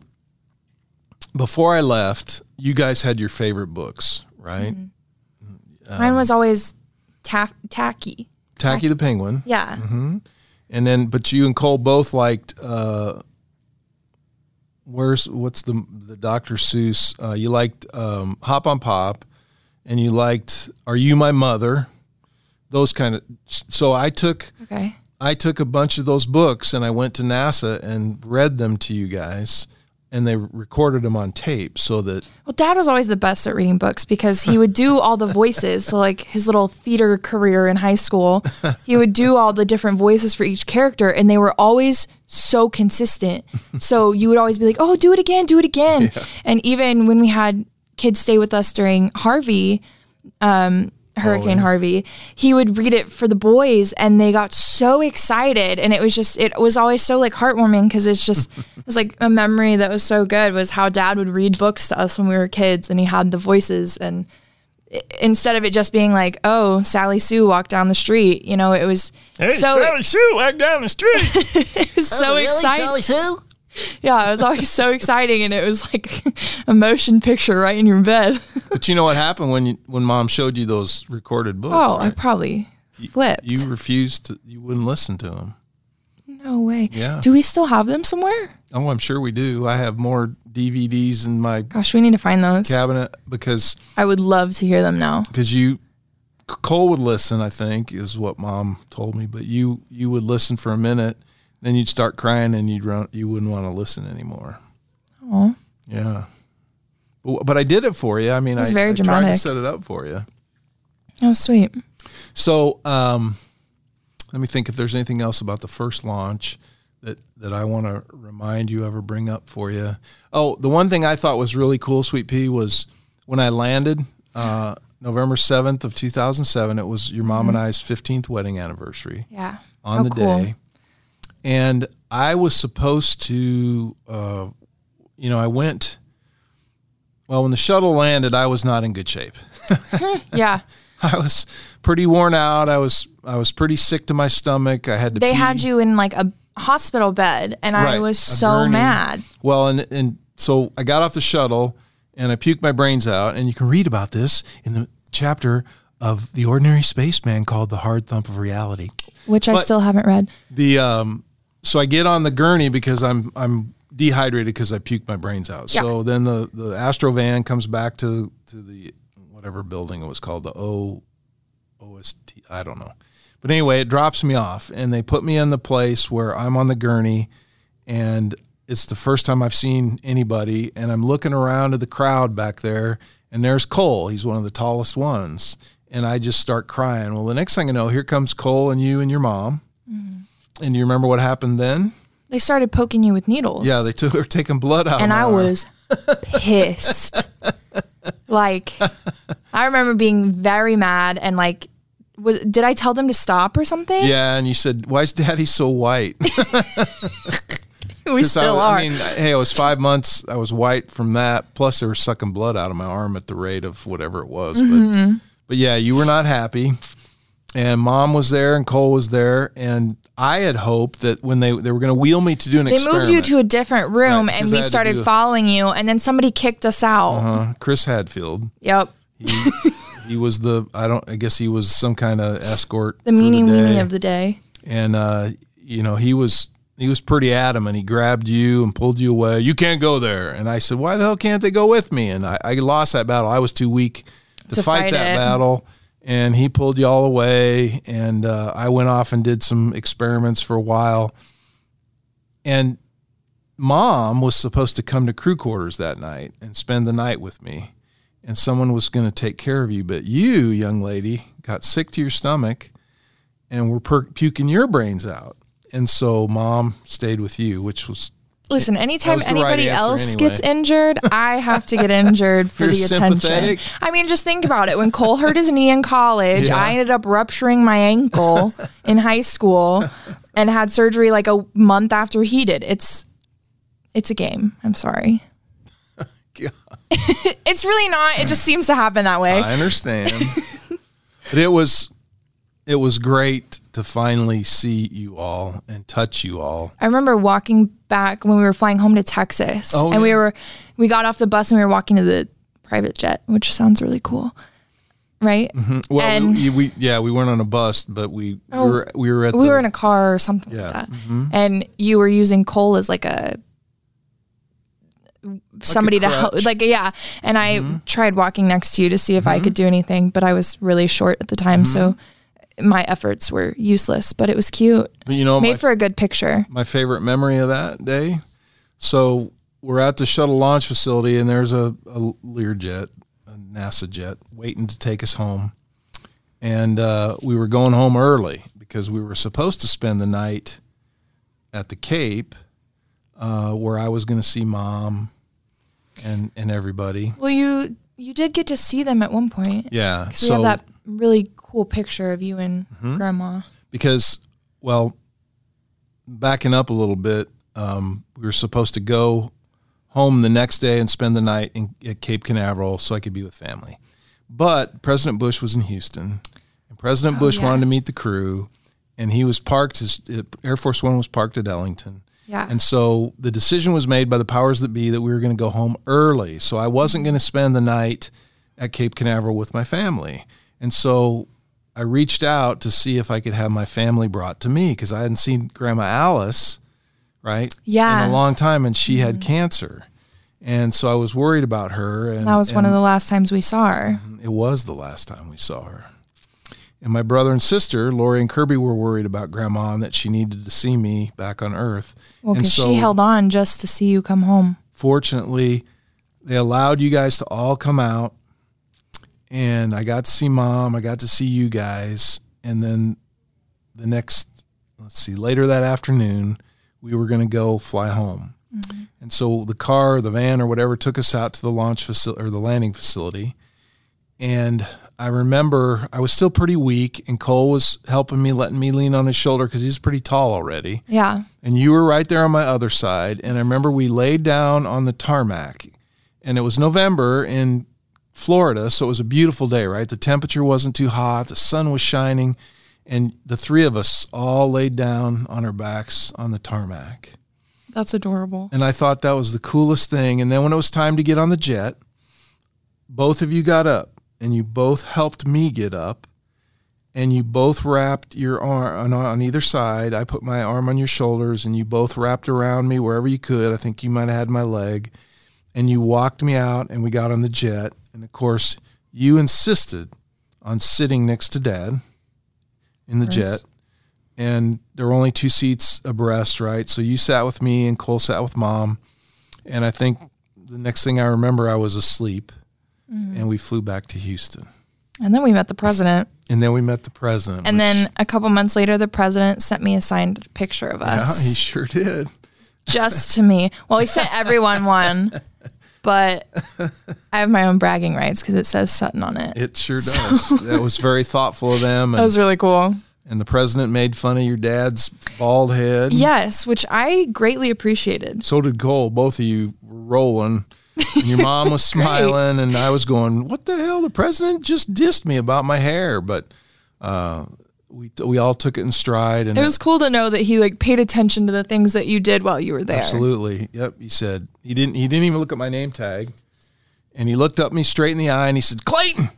Speaker 1: before I left, you guys had your favorite books, right?
Speaker 2: Mm-hmm. Mine was always ta- tacky.
Speaker 1: Tacky the Penguin,
Speaker 2: Yeah.
Speaker 1: Mm-hmm. and then but you and Cole both liked uh where's what's the the Dr. Seuss? Uh, you liked um, Hop on Pop, and you liked Are You My Mother? Those kind of. So I took
Speaker 2: Okay.
Speaker 1: I took a bunch of those books and I went to NASA and read them to you guys, and they recorded them on tape so that
Speaker 2: Well, dad was always the best at reading books because he would do all the voices. So, like his little theater career in high school, he would do all the different voices for each character, and they were always so consistent. So, you would always be like, oh, do it again, do it again. And even when we had kids stay with us during Harvey, um, Hurricane oh, Harvey, he would read it for the boys and they got so excited. And it was just, it was always so like heartwarming because it's just, it was like a memory that was so good was how dad would read books to us when we were kids and he had the voices. And i instead of it just being like, oh, Sally Sue walked down the street, you know, it was so, Sally
Speaker 1: Sue walked down the street.
Speaker 2: it was oh, so exciting.
Speaker 3: Sue?
Speaker 2: Yeah, it was always so exciting. And it was like a motion picture right in your bed.
Speaker 1: but you know what happened when you when mom showed you those recorded books?
Speaker 2: Oh, I probably flipped.
Speaker 1: you refused to. You wouldn't listen to them.
Speaker 2: no way.
Speaker 1: Yeah.
Speaker 2: Do we still have them somewhere?
Speaker 1: Oh, I'm sure we do. I have more DVDs in my
Speaker 2: Gosh, we need to find those.
Speaker 1: cabinet because
Speaker 2: I would love to hear them now.
Speaker 1: because you Cole would listen. I think is what mom told me. But you you would listen for a minute, then you'd start crying and you'd run. You wouldn't want to listen anymore.
Speaker 2: Oh,
Speaker 1: Yeah. But, but I did it for you. I mean, it
Speaker 2: was
Speaker 1: I,
Speaker 2: very
Speaker 1: I tried to
Speaker 2: dramatic.
Speaker 1: set it up for you.
Speaker 2: Oh, sweet.
Speaker 1: So um, let me think if there's anything else about the first launch that that I want to remind you of or bring up for you. Oh, the one thing I thought was really cool, Sweet Pea, was when I landed uh, November seventh of two thousand seven. It was your mom and I's fifteenth wedding anniversary
Speaker 2: Yeah.
Speaker 1: on
Speaker 2: Oh,
Speaker 1: the
Speaker 2: cool.
Speaker 1: day, and I was supposed to, uh, you know, I went. Well, when the shuttle landed, I was not in good shape.
Speaker 2: Yeah.
Speaker 1: I was pretty worn out. I was I was pretty sick to my stomach. I had to.
Speaker 2: They
Speaker 1: pee.
Speaker 2: had you in like a hospital bed and I was so mad.
Speaker 1: Well, and and so I got off the shuttle and I puked my brains out. And you can read about this in the chapter of the ordinary spaceman called "The Hard Thump of Reality."
Speaker 2: Which I still haven't read.
Speaker 1: The um, so I get on the gurney because I'm I'm dehydrated because I puked my brains out.
Speaker 2: Yeah.
Speaker 1: So then the the Astro van comes back to to the whatever building it was called the O OST I don't know. But anyway, it drops me off and they put me in the place where I'm on the gurney and it's the first time I've seen anybody and I'm looking around at the crowd back there and there's Cole. He's one of the tallest ones. And I just start crying. Well, the next thing I know, here comes Cole and you and your mom. Mm-hmm. And you remember what happened then?
Speaker 2: They started poking you with needles.
Speaker 1: Yeah, they took were taking blood out.
Speaker 2: and I
Speaker 1: arm.
Speaker 2: was pissed. like, I remember being very mad and like, was, did I tell them to stop or something?
Speaker 1: Yeah, and you said, "Why is Daddy so white?"
Speaker 2: we still
Speaker 1: I,
Speaker 2: are.
Speaker 1: I mean, hey, I was five months. I was white from that. Plus, they were sucking blood out of my arm at the rate of whatever it was.
Speaker 2: Mm-hmm.
Speaker 1: But, but yeah, you were not happy. And mom was there, and Cole was there, and I had hoped that when they they were going to wheel me to do an
Speaker 2: they
Speaker 1: experiment.
Speaker 2: moved you to a different room
Speaker 1: Right,
Speaker 2: and
Speaker 1: 'cause
Speaker 2: we
Speaker 1: had to
Speaker 2: started
Speaker 1: do
Speaker 2: following you, and then somebody kicked us out.
Speaker 1: uh, Chris Hadfield.
Speaker 2: Yep.
Speaker 1: He, he was the I don't I guess he was some kind of escort.
Speaker 2: The
Speaker 1: for
Speaker 2: meanie
Speaker 1: day.
Speaker 2: weenie of the day.
Speaker 1: and uh, you know he was he was pretty adamant. He grabbed you and pulled you away. You can't go there. And I said, why the hell can't they go with me? And I, I lost that battle. I was too weak to,
Speaker 2: To
Speaker 1: fight,
Speaker 2: fight
Speaker 1: that
Speaker 2: it.
Speaker 1: battle. And he pulled you all away. And uh, I went off and did some experiments for a while. And mom was supposed to come to crew quarters that night and spend the night with me. And someone was going to take care of you. But you, young lady, got sick to your stomach and were per- puking your brains out. And so mom stayed with you, which was
Speaker 2: Listen, anytime
Speaker 1: the right
Speaker 2: anybody else
Speaker 1: anyway.
Speaker 2: gets injured, I have to get injured for the attention. I mean, just think about it. When Cole hurt his knee in college,
Speaker 1: Yeah.
Speaker 2: I ended up rupturing my ankle in high school and had surgery like a month after he did. It's it's a game. I'm sorry. it's really not. It just seems to happen that way.
Speaker 1: I understand. but it was it was great to finally see you all and touch you all.
Speaker 2: I remember walking back when we were flying home to Texas,
Speaker 1: Oh,
Speaker 2: and we were we got off the bus and we were walking to the private jet, which sounds really cool, right?
Speaker 1: Well,
Speaker 2: And-
Speaker 1: we, we yeah, we weren't on a bus, but we,
Speaker 2: Oh,
Speaker 1: we were we were at
Speaker 2: we
Speaker 1: the,
Speaker 2: were in a car or something
Speaker 1: Yeah,
Speaker 2: like that,
Speaker 1: mhm.
Speaker 2: and you were using Cole as like a somebody to help, like yeah. And I
Speaker 1: Mm-hmm.
Speaker 2: tried walking next to you to see if I could do anything, but I was really short at the time, so
Speaker 1: Mm-hmm.
Speaker 2: My efforts were useless. But it was cute,
Speaker 1: but you know my
Speaker 2: made for a good picture.
Speaker 1: my favorite memory of that day. So we're at the shuttle launch facility, and there's a, a Learjet, a NASA jet, waiting to take us home. And uh, we were going home early because we were supposed to spend the night at the Cape, uh, where I was going to see mom and and everybody.
Speaker 2: Well, you you did get to see them at one point.
Speaker 1: Yeah. So
Speaker 2: we have that really cool picture of you and
Speaker 1: Mm-hmm.
Speaker 2: grandma.
Speaker 1: because well backing up a little bit um, we were supposed to go home the next day and spend the night in, at cape canaveral so i could be with family but president bush was in houston and president
Speaker 2: Oh,
Speaker 1: bush wanted to meet the crew and he was parked his uh, air force one was parked at ellington
Speaker 2: Yeah.
Speaker 1: and so the decision was made by the powers that be that we were going to go home early. So I wasn't going to spend the night at Cape Canaveral with my family. And so I reached out to see if I could have my family brought to me because I hadn't seen Grandma Alice, right?
Speaker 2: Yeah.
Speaker 1: In a long time, and she had mm-hmm. cancer. And so I was worried about her. And
Speaker 2: that was one of the last times we saw her. Mm-hmm.
Speaker 1: it was the last time we saw her. And my brother and sister, Lori and Kirby, were worried about Grandma and that she needed to see me back on Earth.
Speaker 2: Well, because
Speaker 1: so-
Speaker 2: she held on just to see you come home.
Speaker 1: fortunately, they allowed you guys to all come out, and I got to see mom. I got to see you guys, and then the next, let's see, later that afternoon, we were going to go fly home. Mm-hmm. And so the car, the van, or whatever took us out to the launch facility or the landing facility. and I remember I was still pretty weak, and Cole was helping me, letting me lean on his shoulder because he's pretty tall already.
Speaker 2: Yeah.
Speaker 1: And you were right there on my other side. And I remember we laid down on the tarmac, and it was November in Florida, so it was a beautiful day, right? The temperature wasn't too hot, the sun was shining, and the three of us all laid down on our backs on the tarmac.
Speaker 2: That's adorable.
Speaker 1: And I thought that was the coolest thing. And then when it was time to get on the jet, both of you got up and you both helped me get up and you both wrapped your arm on, on either side. I put my arm on your shoulders and you both wrapped around me wherever you could. I think you might have had my leg. And you walked me out and we got on the jet. And of course, you insisted on sitting next to dad in the jet. And there were only two seats abreast, right? So you sat with me and Cole sat with mom. And I think the next thing I remember, I was asleep mm-hmm. and we flew back to Houston.
Speaker 2: And then we met the president.
Speaker 1: And then we met the president.
Speaker 2: And
Speaker 1: which-
Speaker 2: then a couple months later, the president sent me a signed picture of us.
Speaker 1: yeah,
Speaker 2: us
Speaker 1: he sure did.
Speaker 2: just to me. Well, he sent everyone one, but I have my own bragging rights because it says Sutton on it.
Speaker 1: It sure does. that was very thoughtful of them.
Speaker 2: That was really cool.
Speaker 1: and the president made fun of your dad's bald head.
Speaker 2: Yes, which I greatly appreciated.
Speaker 1: So did Cole. Both of you were rolling. And your mom was smiling, and I was going, "What the hell? The president just dissed me about my hair." But uh, we we all took it in stride, and
Speaker 2: It was cool to know that he like paid attention to the things that you did while you were there.
Speaker 1: Absolutely. Yep. He said he didn't he didn't even look at my name tag. And he looked up me straight in the eye and he said, Clayton,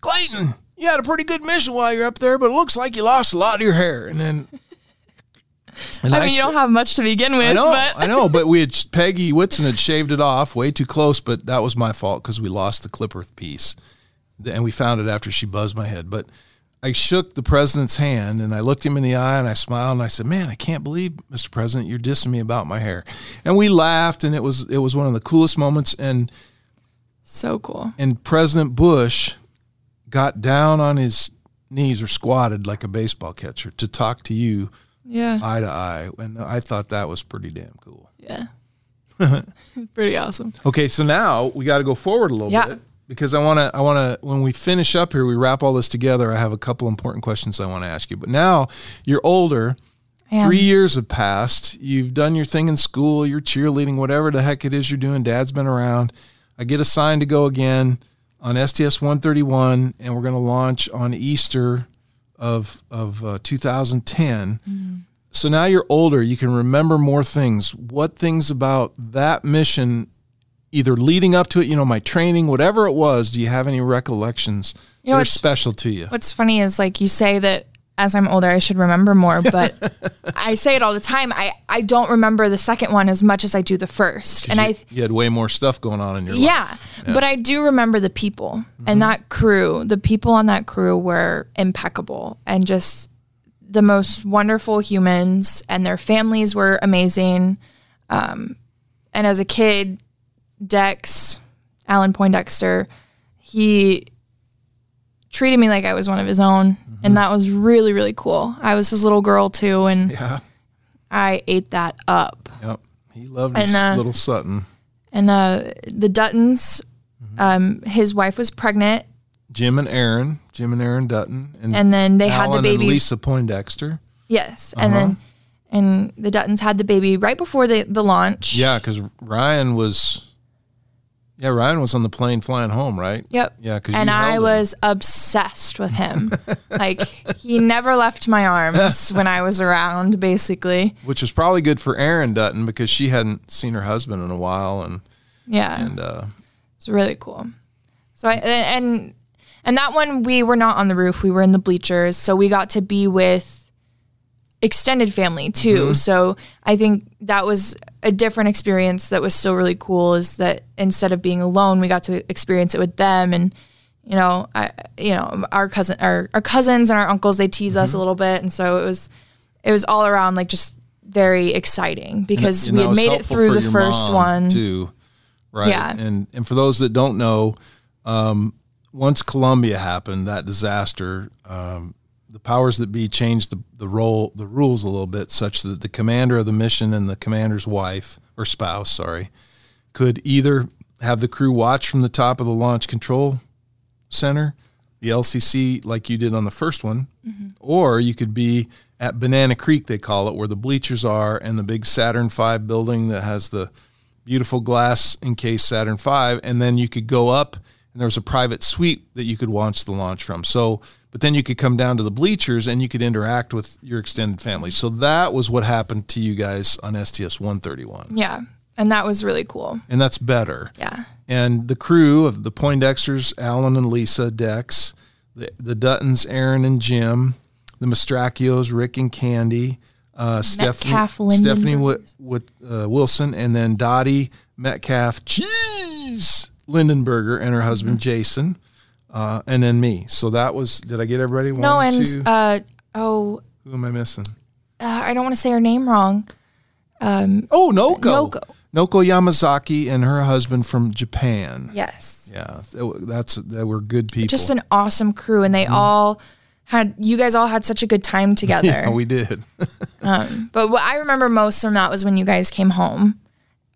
Speaker 1: Clayton, you had a pretty good mission while you're up there, but it looks like you lost a lot of your hair. And then and
Speaker 2: I mean, you don't have much to begin with,
Speaker 1: I know,
Speaker 2: but
Speaker 1: I know, but we had Peggy Whitson had shaved it off way too close, but that was my fault because we lost the clipper piece, and we found it after she buzzed my head. But I shook the president's hand and I looked him in the eye and I smiled and I said, "Man, I can't believe, Mr. President, you're dissing me about my hair." And we laughed, and it was it was one of the coolest moments. And
Speaker 2: so cool.
Speaker 1: and President Bush got down on his knees or squatted like a baseball catcher to talk to you
Speaker 2: Yeah.
Speaker 1: eye to eye, and I thought that was pretty damn cool.
Speaker 2: Yeah. Pretty awesome.
Speaker 1: Okay, so now we got to go forward a little
Speaker 2: Yeah.
Speaker 1: bit because I want to. I want to. When we finish up here, we wrap all this together. I have a couple important questions I want to ask you. But now you're older. Three years have passed. You've done your thing in school. You're cheerleading, whatever the heck it is you're doing. Dad's been around. I get assigned to go again on STS 131, and we're going to launch on Easter of of uh, 2010. So now you're older, you can remember more things. What things about that mission, either leading up to it, you know, my training, whatever it was, do you have any recollections
Speaker 2: You know,
Speaker 1: that are special to you?
Speaker 2: What's funny is like you say that as I'm older, I should remember more, but I say it all the time. I, I don't remember the second one as much as I do the first. And
Speaker 1: you,
Speaker 2: I,
Speaker 1: you had way more stuff going on in your life.
Speaker 2: yeah, but I do remember the people and that crew. The people on that crew were impeccable and just the most wonderful humans, and their families were amazing. Um, and as a kid, Dex, Alan Poindexter, he treated me like I was one of his own, and that was really really cool. I was his little girl too, and
Speaker 1: Yeah.
Speaker 2: I ate that up.
Speaker 1: Yep. He loved his
Speaker 2: uh,
Speaker 1: little Sutton.
Speaker 2: And uh, the Duttons, um, his wife was pregnant,
Speaker 1: Jim and Aaron, Jim and Aaron Dutton, and,
Speaker 2: and then they had the baby.
Speaker 1: and Lisa Poindexter.
Speaker 2: Yes, and then and the Duttons had the baby right before the the launch.
Speaker 1: Yeah, because Ryan was, yeah, Ryan was on the plane flying home, right?
Speaker 2: Yep.
Speaker 1: Yeah,
Speaker 2: and I
Speaker 1: held him.
Speaker 2: was obsessed with him. like he never left my arms when I was around. Basically,
Speaker 1: Which was probably good for Aaron Dutton because she hadn't seen her husband in a while, and
Speaker 2: yeah,
Speaker 1: and uh,
Speaker 2: it's really cool. So I and and that one we were not on the roof. We were in the bleachers, so we got to be with extended family too. So I think that was a different experience that was still really cool. Is that instead of being alone, we got to experience it with them and. You know, I, you know, our cousin, our, our cousins and our uncles, they tease us a little bit, and so it was, it was all around like just very exciting because
Speaker 1: and
Speaker 2: we had made it through the first one.
Speaker 1: too, right?
Speaker 2: Yeah.
Speaker 1: And and for those that don't know, um, once Columbia happened, that disaster, um, the powers that be changed the the role the rules a little bit, such that the commander of the mission and the commander's wife or spouse, sorry, could either have the crew watch from the top of the launch control Center, the LCC, like you did on the first one, mm-hmm. or you could be at Banana Creek, they call it, where the bleachers are, and the big Saturn V building that has the beautiful glass encased Saturn V, and then you could go up, and there was a private suite that you could watch the launch from. So, but then you could come down to the bleachers and you could interact with your extended family. So that was what happened to you guys on STS 131,
Speaker 2: Yeah. And that was really cool.
Speaker 1: and that's better.
Speaker 2: Yeah.
Speaker 1: And the crew of the Poindexters, Alan and Lisa Dex, the, the Duttons, Aaron and Jim, the Mastracchios, Rick and Candy, uh, Stephanie, Stephanie Wi-
Speaker 2: Lindenburgers.
Speaker 1: with uh, Wilson, and then Dottie Metcalf, cheese, Lindenburger, and her husband Jason, uh, and then me. So that was. Did I get everybody? One,
Speaker 2: No, and
Speaker 1: two.
Speaker 2: uh oh,
Speaker 1: who am I missing?
Speaker 2: uh, I don't want to say her name wrong.
Speaker 1: Oh, Noko.
Speaker 2: Noko.
Speaker 1: Noko Yamazaki and her husband from Japan.
Speaker 2: Yes.
Speaker 1: Yeah, that- that's they were good people.
Speaker 2: Just an awesome crew and they
Speaker 1: Mm-hmm.
Speaker 2: all had you guys all had such a good time together.
Speaker 1: yeah, we did.
Speaker 2: But what I remember most from that was when you guys came home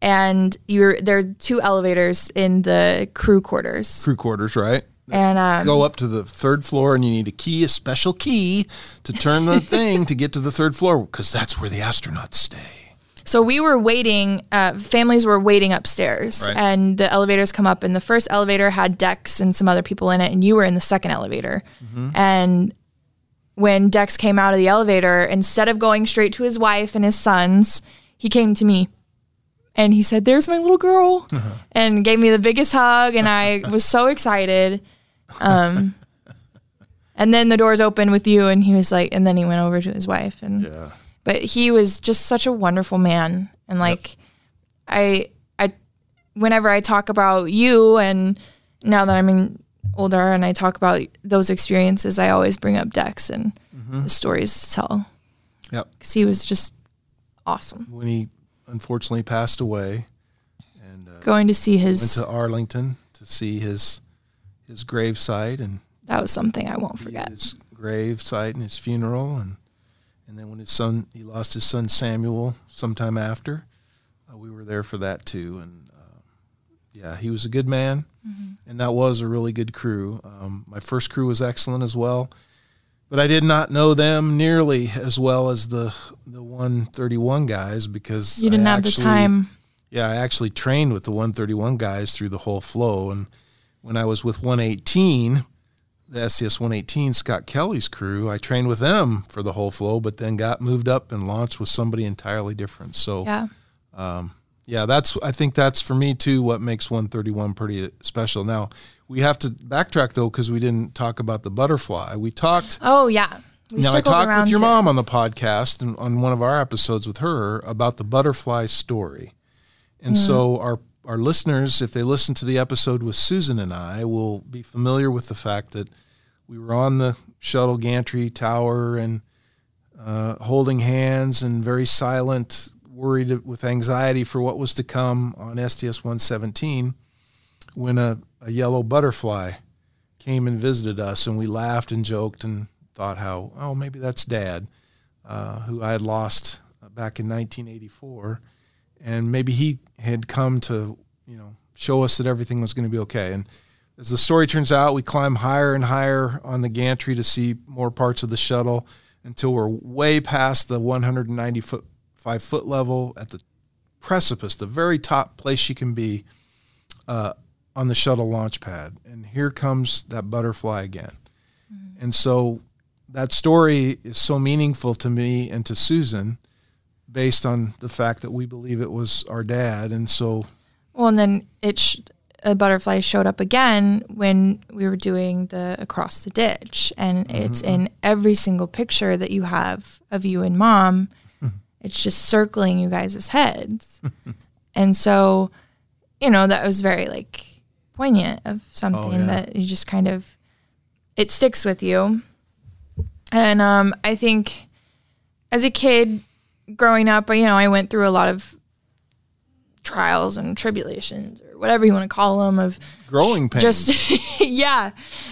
Speaker 2: and you're there are two elevators in the crew quarters.
Speaker 1: Crew quarters, right?
Speaker 2: And um,
Speaker 1: Go up to the third floor, and you need a key, a special key, to turn the thing to get to the third floor, because that's where the astronauts stay.
Speaker 2: So we were waiting, uh, families were waiting upstairs,
Speaker 1: Right.
Speaker 2: and the elevators come up, and the first elevator had Dex and some other people in it, and you were in the second elevator. And when Dex came out of the elevator, instead of going straight to his wife and his sons, he came to me. And he said, There's my little girl. And gave me the biggest hug. And I was so excited. Um, and then the doors open with you. And he was like, and then he went over to his wife. And
Speaker 1: Yeah.
Speaker 2: but he was just such a wonderful man and like i i whenever i talk about you and now that i'm in older and i talk about those experiences i always bring up dex and the stories to tell
Speaker 1: Yep.
Speaker 2: because he was just awesome
Speaker 1: When he unfortunately passed away, and uh,
Speaker 2: going to see his went
Speaker 1: to Arlington to see his his gravesite and
Speaker 2: that was something i won't forget
Speaker 1: his gravesite and his funeral, and and then when his son he lost his son Samuel sometime after, uh, we were there for that too, and uh, yeah, he was a good man, and that was a really good crew. Um, my first crew was excellent as well, but I did not know them nearly as well as the the 131 guys because
Speaker 2: you didn't
Speaker 1: I
Speaker 2: have the time
Speaker 1: yeah, I actually trained with the 131 guys through the whole flow. And when I was with 118, the STS 118, Scott Kelly's crew, I trained with them for the whole flow, but then got moved up and launched with somebody entirely different. So,
Speaker 2: yeah
Speaker 1: yeah, that's, I think that's for me too what makes 131 pretty special. Now, we have to backtrack though, because we didn't talk about the butterfly. We talked
Speaker 2: oh yeah we
Speaker 1: now I talked with your mom on the podcast and on one of our episodes with her about the butterfly story. And so
Speaker 2: Mm.
Speaker 1: our our listeners, if they listen to the episode with Susan and I, will be familiar with the fact that we were on the shuttle gantry tower and uh, holding hands and very silent, worried with anxiety for what was to come on STS 117 when a, a yellow butterfly came and visited us, and we laughed and joked and thought how oh maybe that's Dad, uh, who I had lost back in 1984, and maybe he had come to you know show us that everything was going to be okay. And as the story turns out, we climb higher and higher on the gantry to see more parts of the shuttle until we're way past the 190 foot five foot level at the precipice, the very top place you can be uh, on the shuttle launch pad. And here comes that butterfly again. And so that story is so meaningful to me and to Susan based on the fact that we believe it was our dad. And so,
Speaker 2: Well, and then it sh- a butterfly showed up again when we were doing the across the ditch, and mm-hmm, it's mm-hmm. in every single picture that you have of you and mom. Mm-hmm. it's just circling you guys' heads, and so you know that was very like poignant of something oh,
Speaker 1: yeah.
Speaker 2: that you just kind of it sticks with you. And um, I think as a kid growing up, you know, I went through a lot of trials and tribulations or whatever you want to call them of
Speaker 1: growing pains.
Speaker 2: just yeah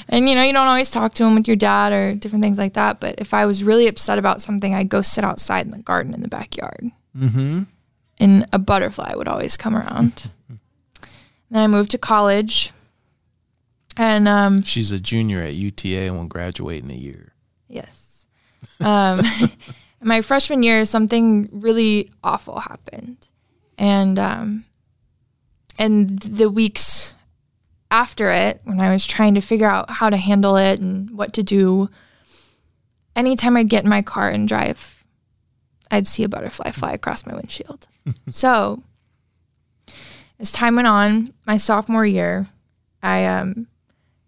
Speaker 2: and you know you don't always talk to him with your dad or different things like that but if i was really upset about something i'd go sit outside in the garden in the backyard mm-hmm. and a butterfly would always come around then i moved to college And um,
Speaker 1: She's a junior at UTA and will graduate in a year.
Speaker 2: Yes. Um, my freshman year, something really awful happened, and um, and the weeks after it, when I was trying to figure out how to handle it and what to do, anytime I'd get in my car and drive, I'd see a butterfly fly across my windshield. so, as time went on, my sophomore year, I um,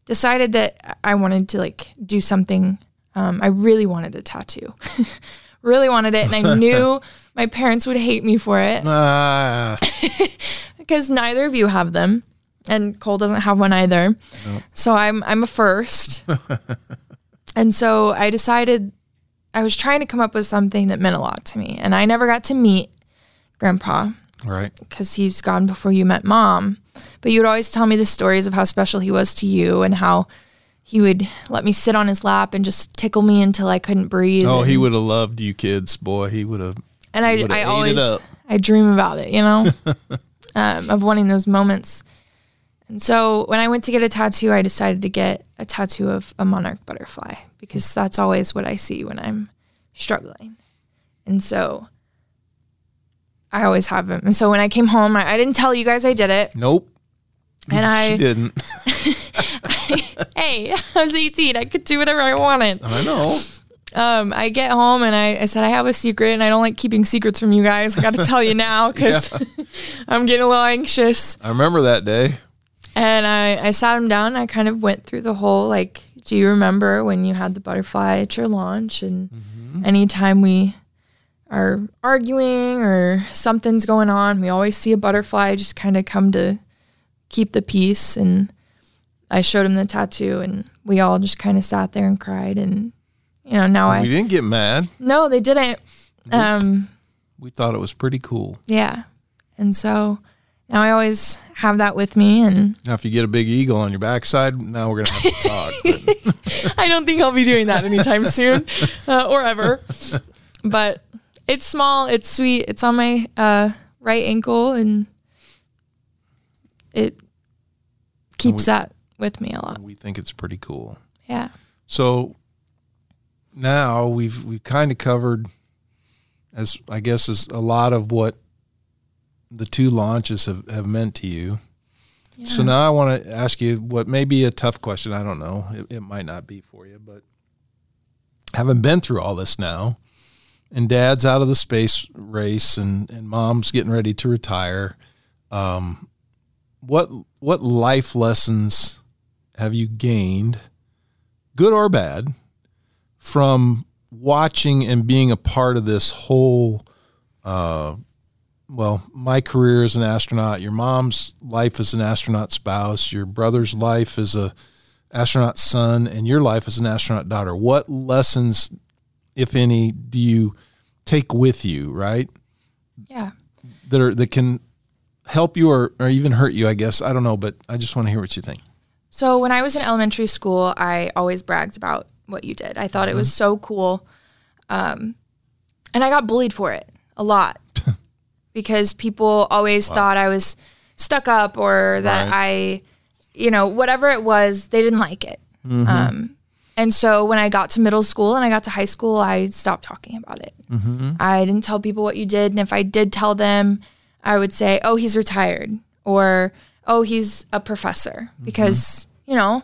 Speaker 2: decided that I wanted to like do something. Um, I really wanted a tattoo, really wanted it, and I knew my parents would hate me for it
Speaker 1: Ah,
Speaker 2: because neither of you have them, and Cole doesn't have one either. So I'm I'm a first, and so I decided I was trying to come up with something that meant a lot to me, and I never got to meet Grandpa
Speaker 1: right.
Speaker 2: because he's gone before you met Mom. But you would always tell me the stories of how special he was to you and how he would let me sit on his lap and just tickle me until I couldn't breathe.
Speaker 1: Oh,
Speaker 2: and,
Speaker 1: he would have loved you kids, boy. He would have.
Speaker 2: and I, I always. I dream about it, you know, um, of wanting those moments. And so when I went to get a tattoo, I decided to get a tattoo of a monarch butterfly because that's always what I see when I'm struggling. And so I always have them. And so when I came home, I, I didn't tell you guys I did it.
Speaker 1: Nope.
Speaker 2: And
Speaker 1: she
Speaker 2: I,
Speaker 1: didn't.
Speaker 2: hey, I was 18. I could do whatever I wanted.
Speaker 1: I know.
Speaker 2: um, I get home and I, I said, I have a secret and I don't like keeping secrets from you guys. I got to tell you now because I'm getting a little anxious.
Speaker 1: I remember that day.
Speaker 2: And I, I sat him down. I kind of went through the whole like, do you remember when you had the butterfly at your launch? And anytime we are arguing or something's going on, we always see a butterfly just kind of come to keep the peace. And I showed him the tattoo and we all just kind of sat there and cried. And, you know, now I.
Speaker 1: we didn't get mad.
Speaker 2: No, they didn't. Um,
Speaker 1: We thought it was pretty cool.
Speaker 2: yeah. And so now I always have that with me. And
Speaker 1: Now, if you get a big eagle on your backside, now we're gonna have to talk.
Speaker 2: I don't think I'll be doing that anytime soon uh, or ever. But it's small, it's sweet, it's on my uh, right ankle, and it keeps that with me a lot.
Speaker 1: we think it's pretty cool.
Speaker 2: Yeah.
Speaker 1: So now we've we've kind of covered, as I guess, is a lot of what the two launches have, have meant to you. So now I want to ask you what may be a tough question. I don't know. It, it might not be for you, but having been through all this now, and dad's out of the space race, and, and mom's getting ready to retire. Um, what what life lessons have you gained, good or bad, from watching and being a part of this whole uh, well, my career as an astronaut, your mom's life as an astronaut spouse, your brother's life as a astronaut son, and your life as an astronaut daughter. What lessons, if any, do you take with you, right?
Speaker 2: Yeah.
Speaker 1: That are that can help you or, or even hurt you, I guess. I don't know, but I just want to hear what you think.
Speaker 2: So when I was in elementary school, I always bragged about what you did. I thought it was so cool. Um, and I got bullied for it a lot because people always thought I was stuck up or that
Speaker 1: Right.
Speaker 2: I, you know, whatever it was, they didn't like it. Um, and so when I got to middle school and I got to high school, I stopped talking about it. I didn't tell people what you did. And if I did tell them, I would say, oh, he's retired or, oh, he's a professor because, you know,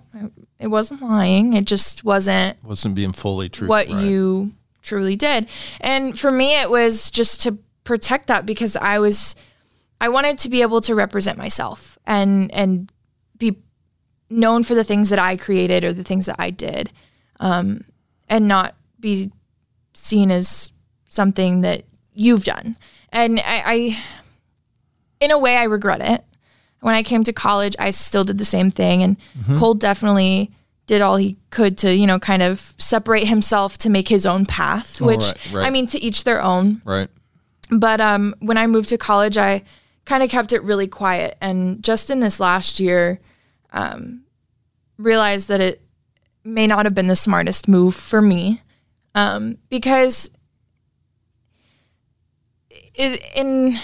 Speaker 2: it wasn't lying. It just wasn't
Speaker 1: Wasn't being fully true.
Speaker 2: what
Speaker 1: right.
Speaker 2: you truly did. And for me, it was just to protect that because I was, I wanted to be able to represent myself and and be known for the things that I created or the things that I did, um, and not be seen as something that you've done. And I, I, in a way, I regret it. When I came to college, I still did the same thing, and Cole definitely did all he could to, you know, kind of separate himself to make his own path. Which
Speaker 1: right, right.
Speaker 2: I mean, to each their own.
Speaker 1: Right.
Speaker 2: But um, when I moved to college, I kind of kept it really quiet. And just in this last year, um, realized that it may not have been the smartest move for me um, because i in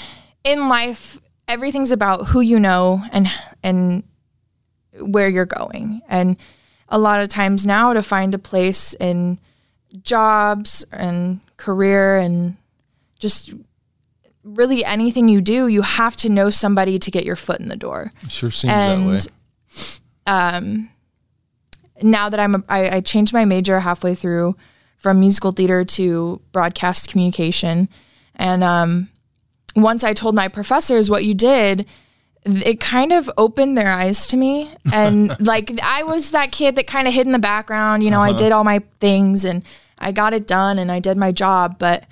Speaker 2: in life, everything's about who you know and and where you're going. And a lot of times now to find a place in jobs and career and just really anything you do, you have to know somebody to get your foot in the door.
Speaker 1: Sure seems
Speaker 2: And,
Speaker 1: that way.
Speaker 2: Um, now that I'm, a, I, I changed my major halfway through from musical theater to broadcast communication, and um, once I told my professors what you did, it kind of opened their eyes to me. And like I was that kid that kind of hid in the background, you know, I uh-huh. did all my things and I got it done and I did my job. But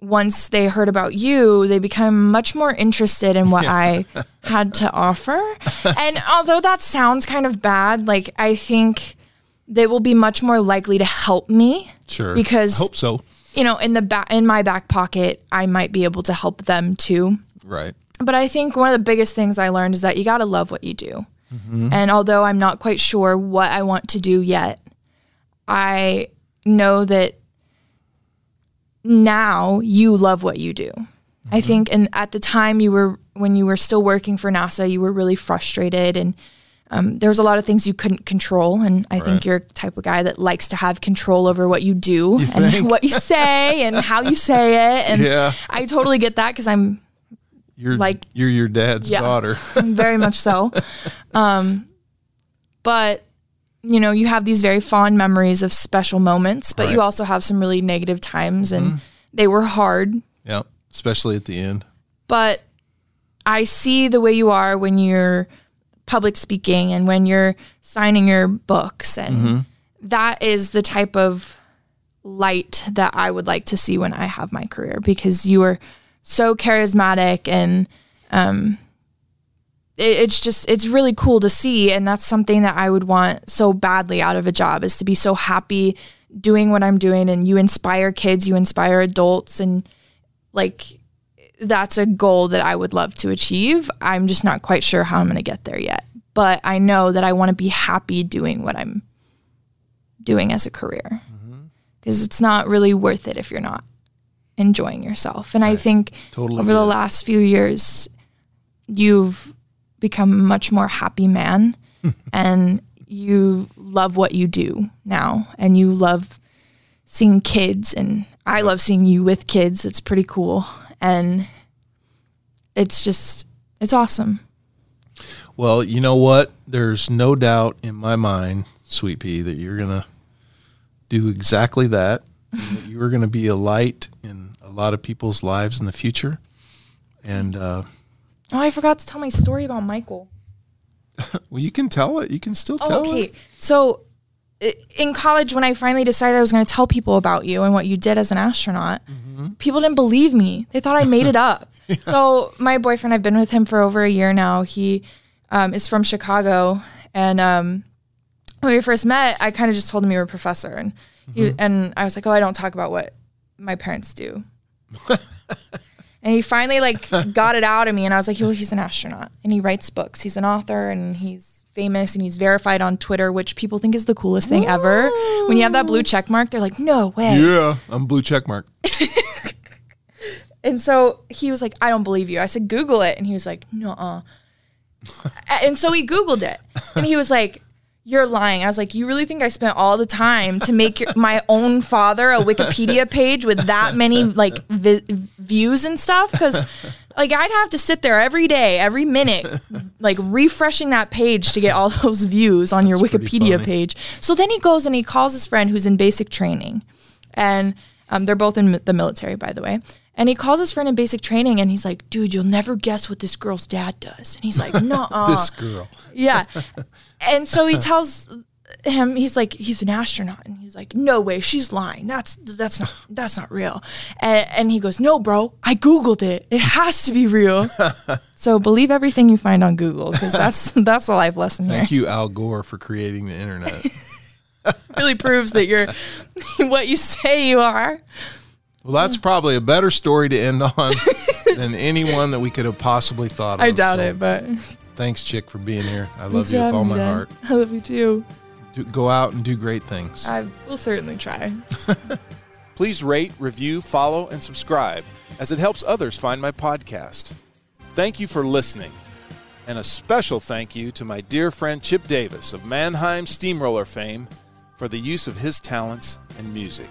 Speaker 2: once they heard about you, they become much more interested in what I had to offer. And although that sounds kind of bad, like I think they will be much more likely to help me
Speaker 1: Sure.
Speaker 2: because- I
Speaker 1: hope so.
Speaker 2: You know, in the back in my back pocket, I might be able to help them too.
Speaker 1: Right.
Speaker 2: But I think one of the biggest things I learned is that you got to love what you do. Mm-hmm. And although I'm not quite sure what I want to do yet, I know that now you love what you do. I mm-hmm. think and at the time you were when you were still working for NASA, you were really frustrated and um, there was a lot of things you couldn't control, and I
Speaker 1: Right.
Speaker 2: think you're the type of guy that likes to have control over what you do and
Speaker 1: think?
Speaker 2: what you say and how you say it. And
Speaker 1: Yeah.
Speaker 2: I totally get that because I'm
Speaker 1: You're
Speaker 2: Like-
Speaker 1: you're your dad's
Speaker 2: Yeah.
Speaker 1: daughter.
Speaker 2: very much so. Um, but you know, you have these very fond memories of special moments, but you
Speaker 1: Right. Mm-hmm.
Speaker 2: also have some really negative times, and they were hard.
Speaker 1: yeah. Especially at the end.
Speaker 2: But I see the way you are when you're public speaking and when you're signing your books, and that is the type of light that I would like to see when I have my career because you are so charismatic and um, it, it's just it's really cool to see, and that's something that I would want so badly out of a job is to be so happy doing what I'm doing, and you inspire kids, you inspire adults, and like that's a goal that I would love to achieve. I'm just not quite sure how I'm going to get there yet, but I know that I want to be happy doing what I'm doing as a career mm-hmm. because it's not really worth it if you're not enjoying yourself. And I think
Speaker 1: Totally
Speaker 2: over the last few years, you've become a much more happy man and you love what you do now and you love seeing kids and I love seeing you with kids. It's pretty cool. And it's just it's awesome.
Speaker 1: Well, you know what? There's no doubt in my mind, Sweet Pea, that you're gonna do exactly that. that you are gonna be a light in a lot of people's lives in the future. And uh,
Speaker 2: Oh, I forgot to tell my story about Michael.
Speaker 1: well, you can tell it. You can still tell
Speaker 2: Oh, okay.
Speaker 1: it.
Speaker 2: So in college, when I finally decided I was going to tell people about you and what you did as an astronaut, people didn't believe me. They thought I made it up. So my boyfriend, I've been with him for over a year now. He um, is from Chicago, and um, when we first met, I kind of just told him you were a professor, and he, and I was like, oh, I don't talk about what my parents do. And he finally like got it out of me, and I was like, "Well, he's an astronaut, and he writes books. He's an author, and he's famous, and he's verified on Twitter, which people think is the coolest thing ever. When you have that blue check mark, they're like, "No way!"
Speaker 1: Yeah, I'm blue check mark.
Speaker 2: And so he was like, "I don't believe you." I said, "Google it," and he was like, "No." and so he Googled it, and he was like. You're lying. I was like, you really think I spent all the time to make your, my own father a Wikipedia page with that many like vi- views and stuff? Because like I'd have to sit there every day, every minute, like refreshing that page to get all those views on your Wikipedia page. So then he goes and he calls his friend who's in basic training, and um, they're both in the military, by the way. And he calls his friend in basic training, and he's like, "Dude, you'll never guess what this girl's dad does." And he's like, "No,
Speaker 1: This girl.
Speaker 2: yeah." And so he tells him, he's like, he's an astronaut, and he's like, "No way, she's lying. That's that's not that's not real." And, and he goes, "No, bro, I googled it. It has to be real." so believe everything you find on Google, because that's that's the life lesson here.
Speaker 1: Thank you, Al Gore, for creating the internet.
Speaker 2: really proves that you're what you say you are.
Speaker 1: Well, that's probably a better story to end on than any one that we could have possibly thought of.
Speaker 2: I doubt
Speaker 1: So,
Speaker 2: it, but
Speaker 1: Thanks, Chick, for being here. I love
Speaker 2: Thanks
Speaker 1: you with all my
Speaker 2: Dad.
Speaker 1: heart.
Speaker 2: I love you too.
Speaker 1: Do, go out and do great things.
Speaker 2: I will certainly try.
Speaker 3: Please rate, review, follow, and subscribe as it helps others find my podcast. Thank you for listening.
Speaker 1: And a special thank you to my dear friend Chip Davis of Mannheim Steamroller fame for the use of his talents and music.